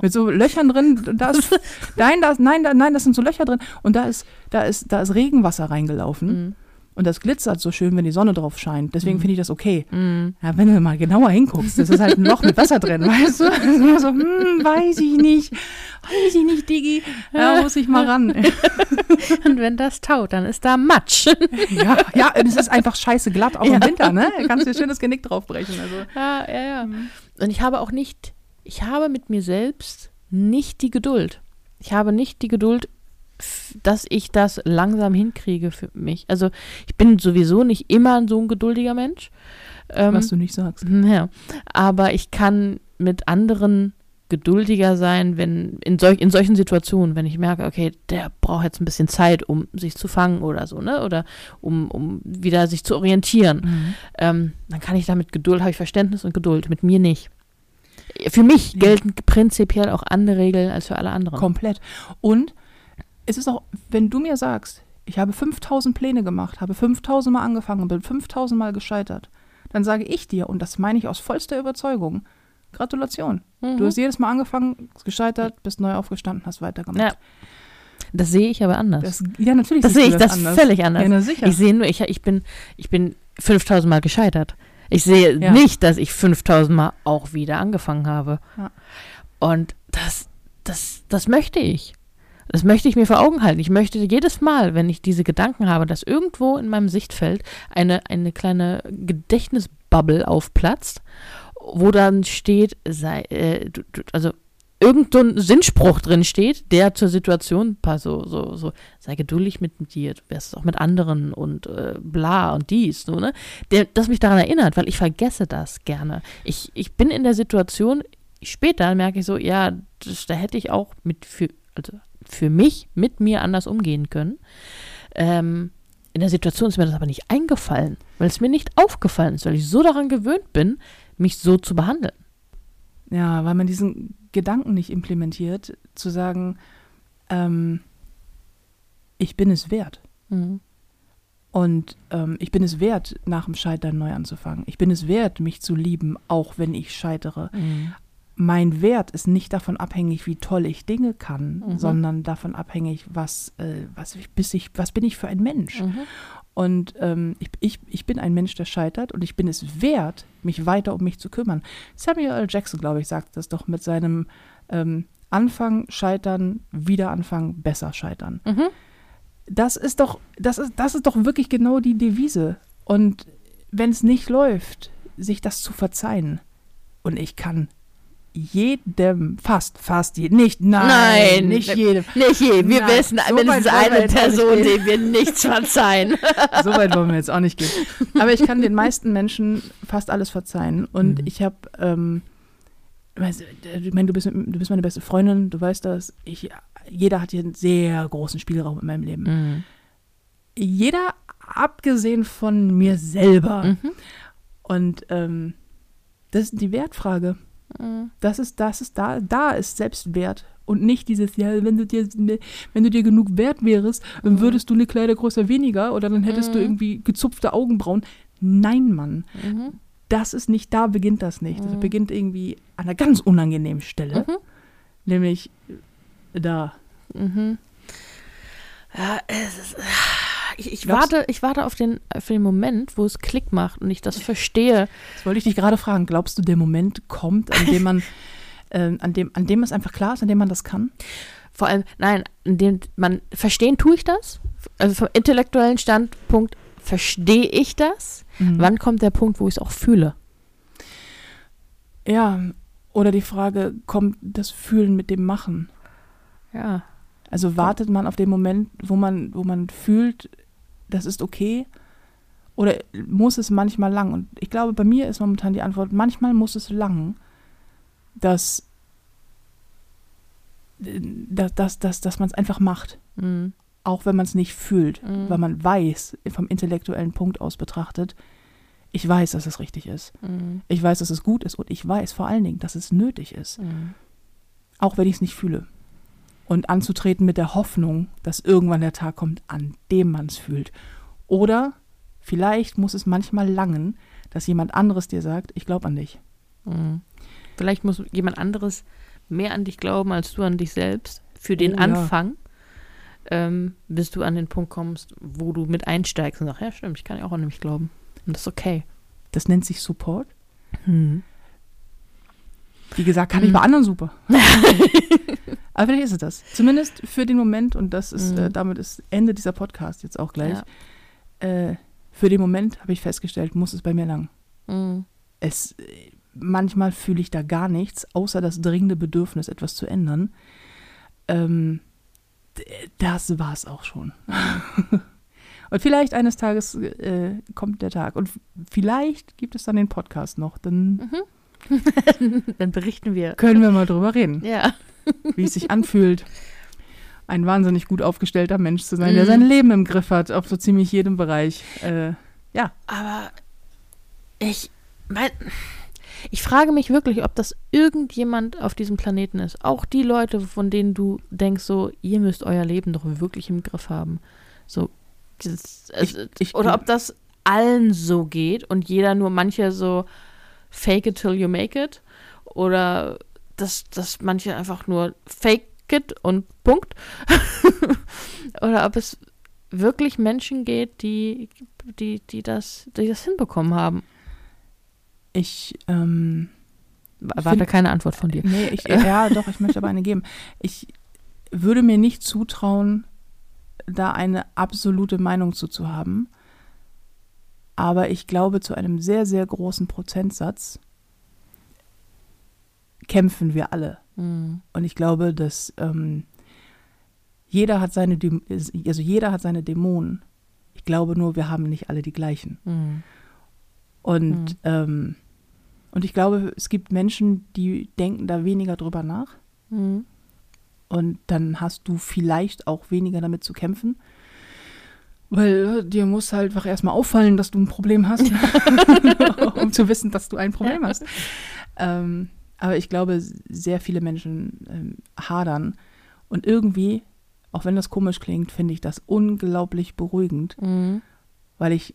Mit so Löchern drin, da ist, nein, da, nein, da, nein, das sind so Löcher drin und da ist, da ist, da ist Regenwasser reingelaufen. Mhm. Und das glitzert so schön, wenn die Sonne drauf scheint. Deswegen Mhm. finde ich das okay. Mhm. Ja, wenn du mal genauer hinguckst, das ist halt ein Loch mit Wasser drin, weißt du? So, hm, weiß ich nicht. Weiß ich nicht, Digi. Da muss ich mal ran. Und wenn das taut, dann ist da Matsch. Ja, ja, und es ist einfach scheiße glatt, auch Ja. im Winter, ne? Da kannst du dir schön das Genick draufbrechen. Also. Ja, ja, ja. Und ich habe auch nicht, ich habe mit mir selbst nicht die Geduld. Ich habe nicht die Geduld, dass ich das langsam hinkriege für mich. Also ich bin sowieso nicht immer so ein geduldiger Mensch. Ähm, Was du nicht sagst. ja, aber ich kann mit anderen geduldiger sein, wenn in, solch, in solchen Situationen, wenn ich merke, okay, der braucht jetzt ein bisschen Zeit, um sich zu fangen oder so, ne? Oder um, um wieder sich zu orientieren ähm, dann kann ich damit Geduld, habe ich Verständnis und Geduld, mit mir nicht. Für mich Ja. gelten prinzipiell auch andere Regeln als für alle anderen. Komplett. Und es ist auch, wenn du mir sagst, ich habe 5000 Pläne gemacht, habe 5000 Mal angefangen und bin 5000 Mal gescheitert, dann sage ich dir, und das meine ich aus vollster Überzeugung, Gratulation. Mhm. Du hast jedes Mal angefangen, gescheitert, bist neu aufgestanden, hast weitergemacht. Ja, das sehe ich aber anders. Das, ja, natürlich. Das sehe ich das anders. völlig anders. Ja, na sicher. Ich sehe nur, ich, ich bin, ich bin 5000 Mal gescheitert. Ich sehe Ja. nicht, dass ich 5000 Mal auch wieder angefangen habe. Ja. Und das, das, das möchte ich. Das möchte ich mir vor Augen halten. Ich möchte jedes Mal, wenn ich diese Gedanken habe, dass irgendwo in meinem Sichtfeld eine, eine kleine Gedächtnisbubble aufplatzt, wo dann steht, sei, äh, du, du, also irgend so ein Sinnspruch drin steht, der zur Situation passt, so, so, so, sei geduldig mit dir, du wärst auch mit anderen und äh, bla und dies, so, ne? Der, das mich daran erinnert, weil ich vergesse das gerne. Ich, ich bin in der Situation, später merke ich so, ja, das, da hätte ich auch mit für, also für mich mit mir anders umgehen können. Ähm, in der Situation ist mir das aber nicht eingefallen, weil es mir nicht aufgefallen ist, weil ich so daran gewöhnt bin, mich so zu behandeln. Ja, weil man diesen Gedanken nicht implementiert, zu sagen, ähm, ich bin es wert. Mhm. Und ähm, ich bin es wert, nach dem Scheitern neu anzufangen. Ich bin es wert, mich zu lieben, auch wenn ich scheitere. Mhm. Mein Wert ist nicht davon abhängig, wie toll ich Dinge kann, Mhm. sondern davon abhängig, was, äh, was, ich, bis ich, was bin ich für ein Mensch. Mhm. Und ähm, ich, ich, ich bin ein Mensch, der scheitert und ich bin es wert, mich weiter um mich zu kümmern. Samuel L. Jackson, glaube ich, sagt das doch mit seinem ähm, Anfang, Scheitern, wieder anfangen, besser scheitern. Mhm. Das ist doch, das ist, das ist doch wirklich genau die Devise. Und wenn es nicht läuft, sich das zu verzeihen. Und ich kann jedem, fast, fast jedem, nicht, nein, Nein, nicht ne- jedem. Nicht je. Wir Nein, wissen so mindestens eine Person, dem wir nichts verzeihen. So weit wollen wir jetzt auch nicht gehen. Aber ich kann den meisten Menschen fast alles verzeihen. Und Mhm. ich habe, ähm, ich meine, du bist, du bist meine beste Freundin, du weißt das. Ich, jeder hat hier einen sehr großen Spielraum in meinem Leben. Mhm. Jeder, abgesehen von mir selber. Mhm. Und ähm, das ist die Wertfrage. Mhm. Das ist, das ist da, da ist Selbstwert. Und nicht dieses, ja, wenn du dir, wenn du dir genug wert wärst, dann würdest du eine Kleidergröße weniger oder dann hättest du Mhm. irgendwie gezupfte Augenbrauen. Nein, Mann. Mhm. Das ist nicht, da beginnt das nicht. Das Mhm. beginnt irgendwie an einer ganz unangenehmen Stelle. Mhm. Nämlich da. Mhm. Ja, es ist, ich, ich, warte, ich warte auf den, auf den Moment, wo es Klick macht und ich das verstehe. Das wollte ich dich gerade fragen. Glaubst du, der Moment kommt, an dem man, äh, an dem, an dem es einfach klar ist, an dem man das kann? Vor allem, nein, in dem man verstehen tue ich das. Also vom intellektuellen Standpunkt verstehe ich das. Mhm. Wann kommt der Punkt, wo ich es auch fühle? Ja, oder die Frage, kommt das Fühlen mit dem Machen? Ja. Also wartet man auf den Moment, wo man, wo man fühlt, das ist okay? Oder muss es manchmal lang? Und ich glaube, bei mir ist momentan die Antwort, manchmal muss es lang, dass, dass, dass, dass, dass man es einfach macht. Mhm. Auch wenn man es nicht fühlt, Mhm. weil man weiß, vom intellektuellen Punkt aus betrachtet, ich weiß, dass es richtig ist. Mhm. Ich weiß, dass es gut ist und ich weiß vor allen Dingen, dass es nötig ist. Mhm. auch wenn ich es nicht fühle. Und anzutreten mit der Hoffnung, dass irgendwann der Tag kommt, an dem man es fühlt. Oder vielleicht muss es manchmal langen, dass jemand anderes dir sagt, ich glaube an dich. Mhm. Vielleicht muss jemand anderes mehr an dich glauben als du an dich selbst. Für den Oh, ja. Anfang, ähm, bis du an den Punkt kommst, wo du mit einsteigst und sagst, ja stimmt, ich kann ja auch an mich glauben. Und das ist okay. Das nennt sich Support. Hm. Wie gesagt, kann ich Mhm. bei anderen super. Aber vielleicht ist es das. Zumindest für den Moment, und das ist, Mhm. äh, damit ist Ende dieser Podcast jetzt auch gleich. Ja. Äh, für den Moment habe ich festgestellt, muss es bei mir lang. Mhm. Es, äh, manchmal fühle ich da gar nichts, außer das dringende Bedürfnis, etwas zu ändern. Ähm, das war es auch schon. und vielleicht eines Tages äh, kommt der Tag. Und vielleicht gibt es dann den Podcast noch. Dann Dann berichten wir. können wir mal drüber reden. Ja. wie es sich anfühlt, ein wahnsinnig gut aufgestellter Mensch zu sein, der Mhm. sein Leben im Griff hat, auf so ziemlich jedem Bereich. Äh, Aber ich mein, ich frage mich wirklich, ob das irgendjemand auf diesem Planeten ist. Auch die Leute, von denen du denkst, so, ihr müsst euer Leben doch wirklich im Griff haben. So, dieses, Ich- also, ich- oder ob das allen so geht und jeder nur manche so fake it till you make it. Oder dass, dass manche einfach nur fake it und Punkt. oder ob es wirklich Menschen geht, die, die, die, das, die das hinbekommen haben. ich, ähm, Warte Find- keine Antwort von dir. nee, ich, ja, doch, ich möchte aber eine geben. Ich würde mir nicht zutrauen, da eine absolute Meinung zu, zu haben. Aber ich glaube, zu einem sehr, sehr großen Prozentsatz kämpfen wir alle. Mhm. Und ich glaube, dass ähm, jeder hat seine, also jeder hat seine Dämonen. Ich glaube nur, wir haben nicht alle die gleichen. Mhm. Und, Mhm. ähm, und ich glaube, es gibt Menschen, die denken da weniger drüber nach. Mhm. Und dann hast du vielleicht auch weniger damit zu kämpfen. Weil äh, dir muss halt einfach erstmal auffallen, dass du ein Problem hast, um zu wissen, dass du ein Problem hast. Ähm, aber ich glaube, sehr viele Menschen ähm, hadern. Und irgendwie, auch wenn das komisch klingt, finde ich das unglaublich beruhigend, Mhm. weil ich,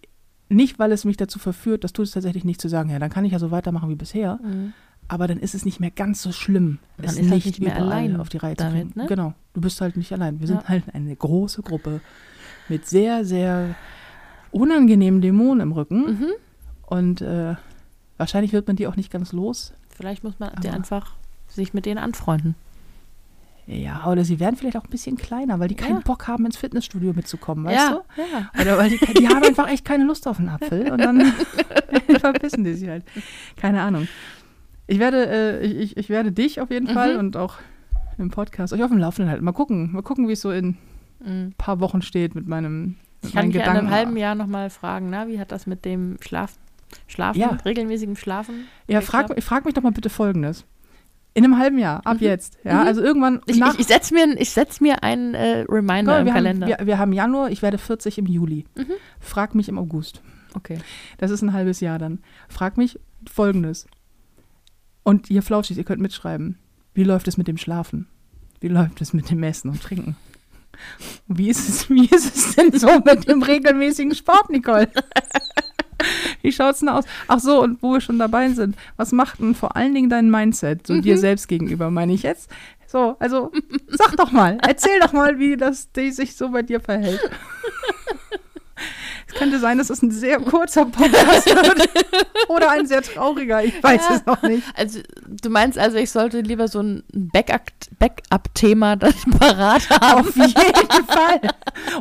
nicht weil es mich dazu verführt, das tut es tatsächlich nicht zu sagen, ja, dann kann ich ja so weitermachen wie bisher, Mhm. aber dann ist es nicht mehr ganz so schlimm, Man es ist halt nicht mehr überall allein auf die Reihe damit, zu kriegen. ne? Genau, du bist halt nicht allein. Wir sind Ja. halt eine große Gruppe mit sehr, sehr unangenehmen Dämonen im Rücken Mhm. und äh, wahrscheinlich wird man die auch nicht ganz los. Vielleicht muss man Aber- einfach sich mit denen anfreunden. Ja, oder sie werden vielleicht auch ein bisschen kleiner, weil die keinen Ja. Bock haben, ins Fitnessstudio mitzukommen, weißt ja, du? ja. Oder weil die, die haben einfach echt keine Lust auf einen Apfel und dann verpissen die sich halt. Keine Ahnung. Ich werde, äh, ich, ich, werde dich auf jeden Mhm. Fall und auch im Podcast euch auf dem Laufenden halten. Mal gucken, mal gucken, wie es so in ein Mhm. paar Wochen steht mit meinem mit Ich kann dich in einem halben Jahr nochmal fragen, na, wie hat das mit dem Schlaf, Schlafen, Ja. regelmäßigem Schlafen? Ja, frag, frag mich doch mal bitte Folgendes. In einem halben Jahr, ab Mhm. jetzt. Ja, Mhm. also irgendwann Ich, ich, ich setze mir, ich setz mir einen äh, Reminder Guck, im wir, Kalender. haben, wir, wir haben Januar, ich werde 40 im Juli. Mhm. Frag mich im August. Okay. Das ist ein halbes Jahr dann. Frag mich folgendes. Und ihr Flauschis, ihr könnt mitschreiben. Wie läuft es mit dem Schlafen? Wie läuft es mit dem Essen und Trinken? Wie ist es, wie ist es denn so mit dem regelmäßigen Sport, Nicole? Wie schaut's denn aus? Ach so, und wo wir schon dabei sind, was macht denn vor allen Dingen dein Mindset, so dir selbst gegenüber, meine ich jetzt? So, also sag doch mal, erzähl doch mal, wie das die sich so bei dir verhält. Könnte sein, dass es ein sehr kurzer Podcast wird oder ein sehr trauriger, ich weiß Ja. es noch nicht. Also, du meinst also, ich sollte lieber so ein Backup- Backup-Thema dann parat haben? Auf jeden Fall.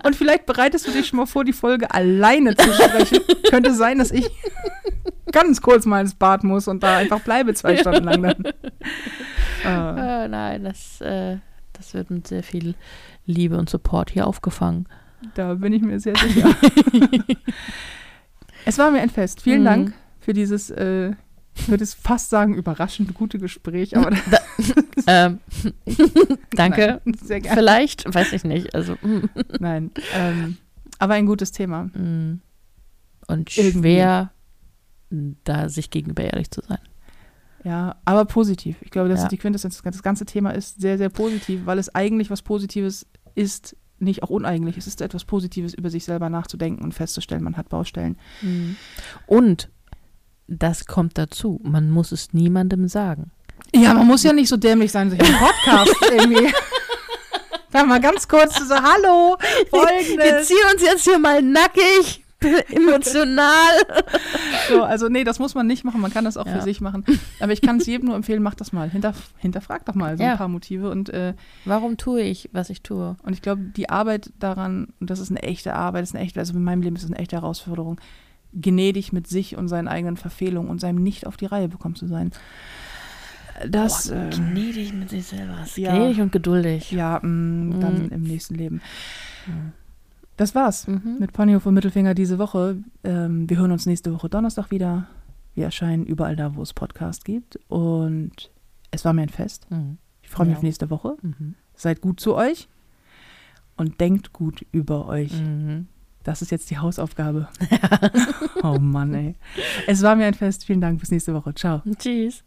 Und vielleicht bereitest du dich schon mal vor, die Folge alleine zu sprechen. Könnte sein, dass ich ganz kurz mal ins Bad muss und da einfach bleibe zwei Stunden lang dann. Äh, Äh, nein, das, äh, das wird mit sehr viel Liebe und Support hier aufgefangen. Da bin ich mir sehr sicher. es war mir ein Fest. Vielen Mhm. Dank für dieses, äh, ich würde es fast sagen, überraschend gute Gespräch, aber ähm, danke. Nein, sehr gerne. Vielleicht, weiß ich nicht. Also, Nein, ähm, aber ein gutes Thema. mm. und Irgendwie. schwer, da sich gegenüber ehrlich zu sein. Ja, aber positiv. Ich glaube, das Ja. ist die Quintessenz. Das ganze Thema ist sehr, sehr positiv, weil es eigentlich was Positives ist, nicht auch uneigentlich. Es ist etwas Positives, über sich selber nachzudenken und festzustellen, man hat Baustellen. Und das kommt dazu. Man muss es niemandem sagen. Ja, man muss ja nicht so dämlich sein, sich im Podcast irgendwie. Dann mal ganz kurz so, hallo, folgendes. Wir ziehen uns jetzt hier mal nackig, emotional. So, also nee, das muss man nicht machen, man kann das auch Ja. für sich machen. Aber ich kann es jedem nur empfehlen, macht das mal. Hinter, hinterfrag doch mal so Ja. ein paar Motive und äh, Warum tue ich, was ich tue? Und ich glaube, die Arbeit daran, und das ist eine echte Arbeit, ist eine echte, also in meinem Leben ist es eine echte Herausforderung, gnädig mit sich und seinen eigenen Verfehlungen und seinem nicht auf die Reihe bekommen zu sein. Das, Boah, äh, gnädig mit sich selber. ja. Gnädig und geduldig. ja, mh, dann Mhm. im nächsten Leben. Das war's Mhm. mit Ponyhof und Mittelfinger diese Woche. Ähm, wir hören uns nächste Woche Donnerstag wieder. Wir erscheinen überall da, wo es Podcast gibt. Und es war mir ein Fest. Mhm. Ich freue mich Ja. auf nächste Woche. Mhm. Seid gut zu euch und denkt gut über euch. Mhm. Das ist jetzt die Hausaufgabe. oh Mann, ey. Es war mir ein Fest. Vielen Dank. Bis nächste Woche. Ciao. Tschüss.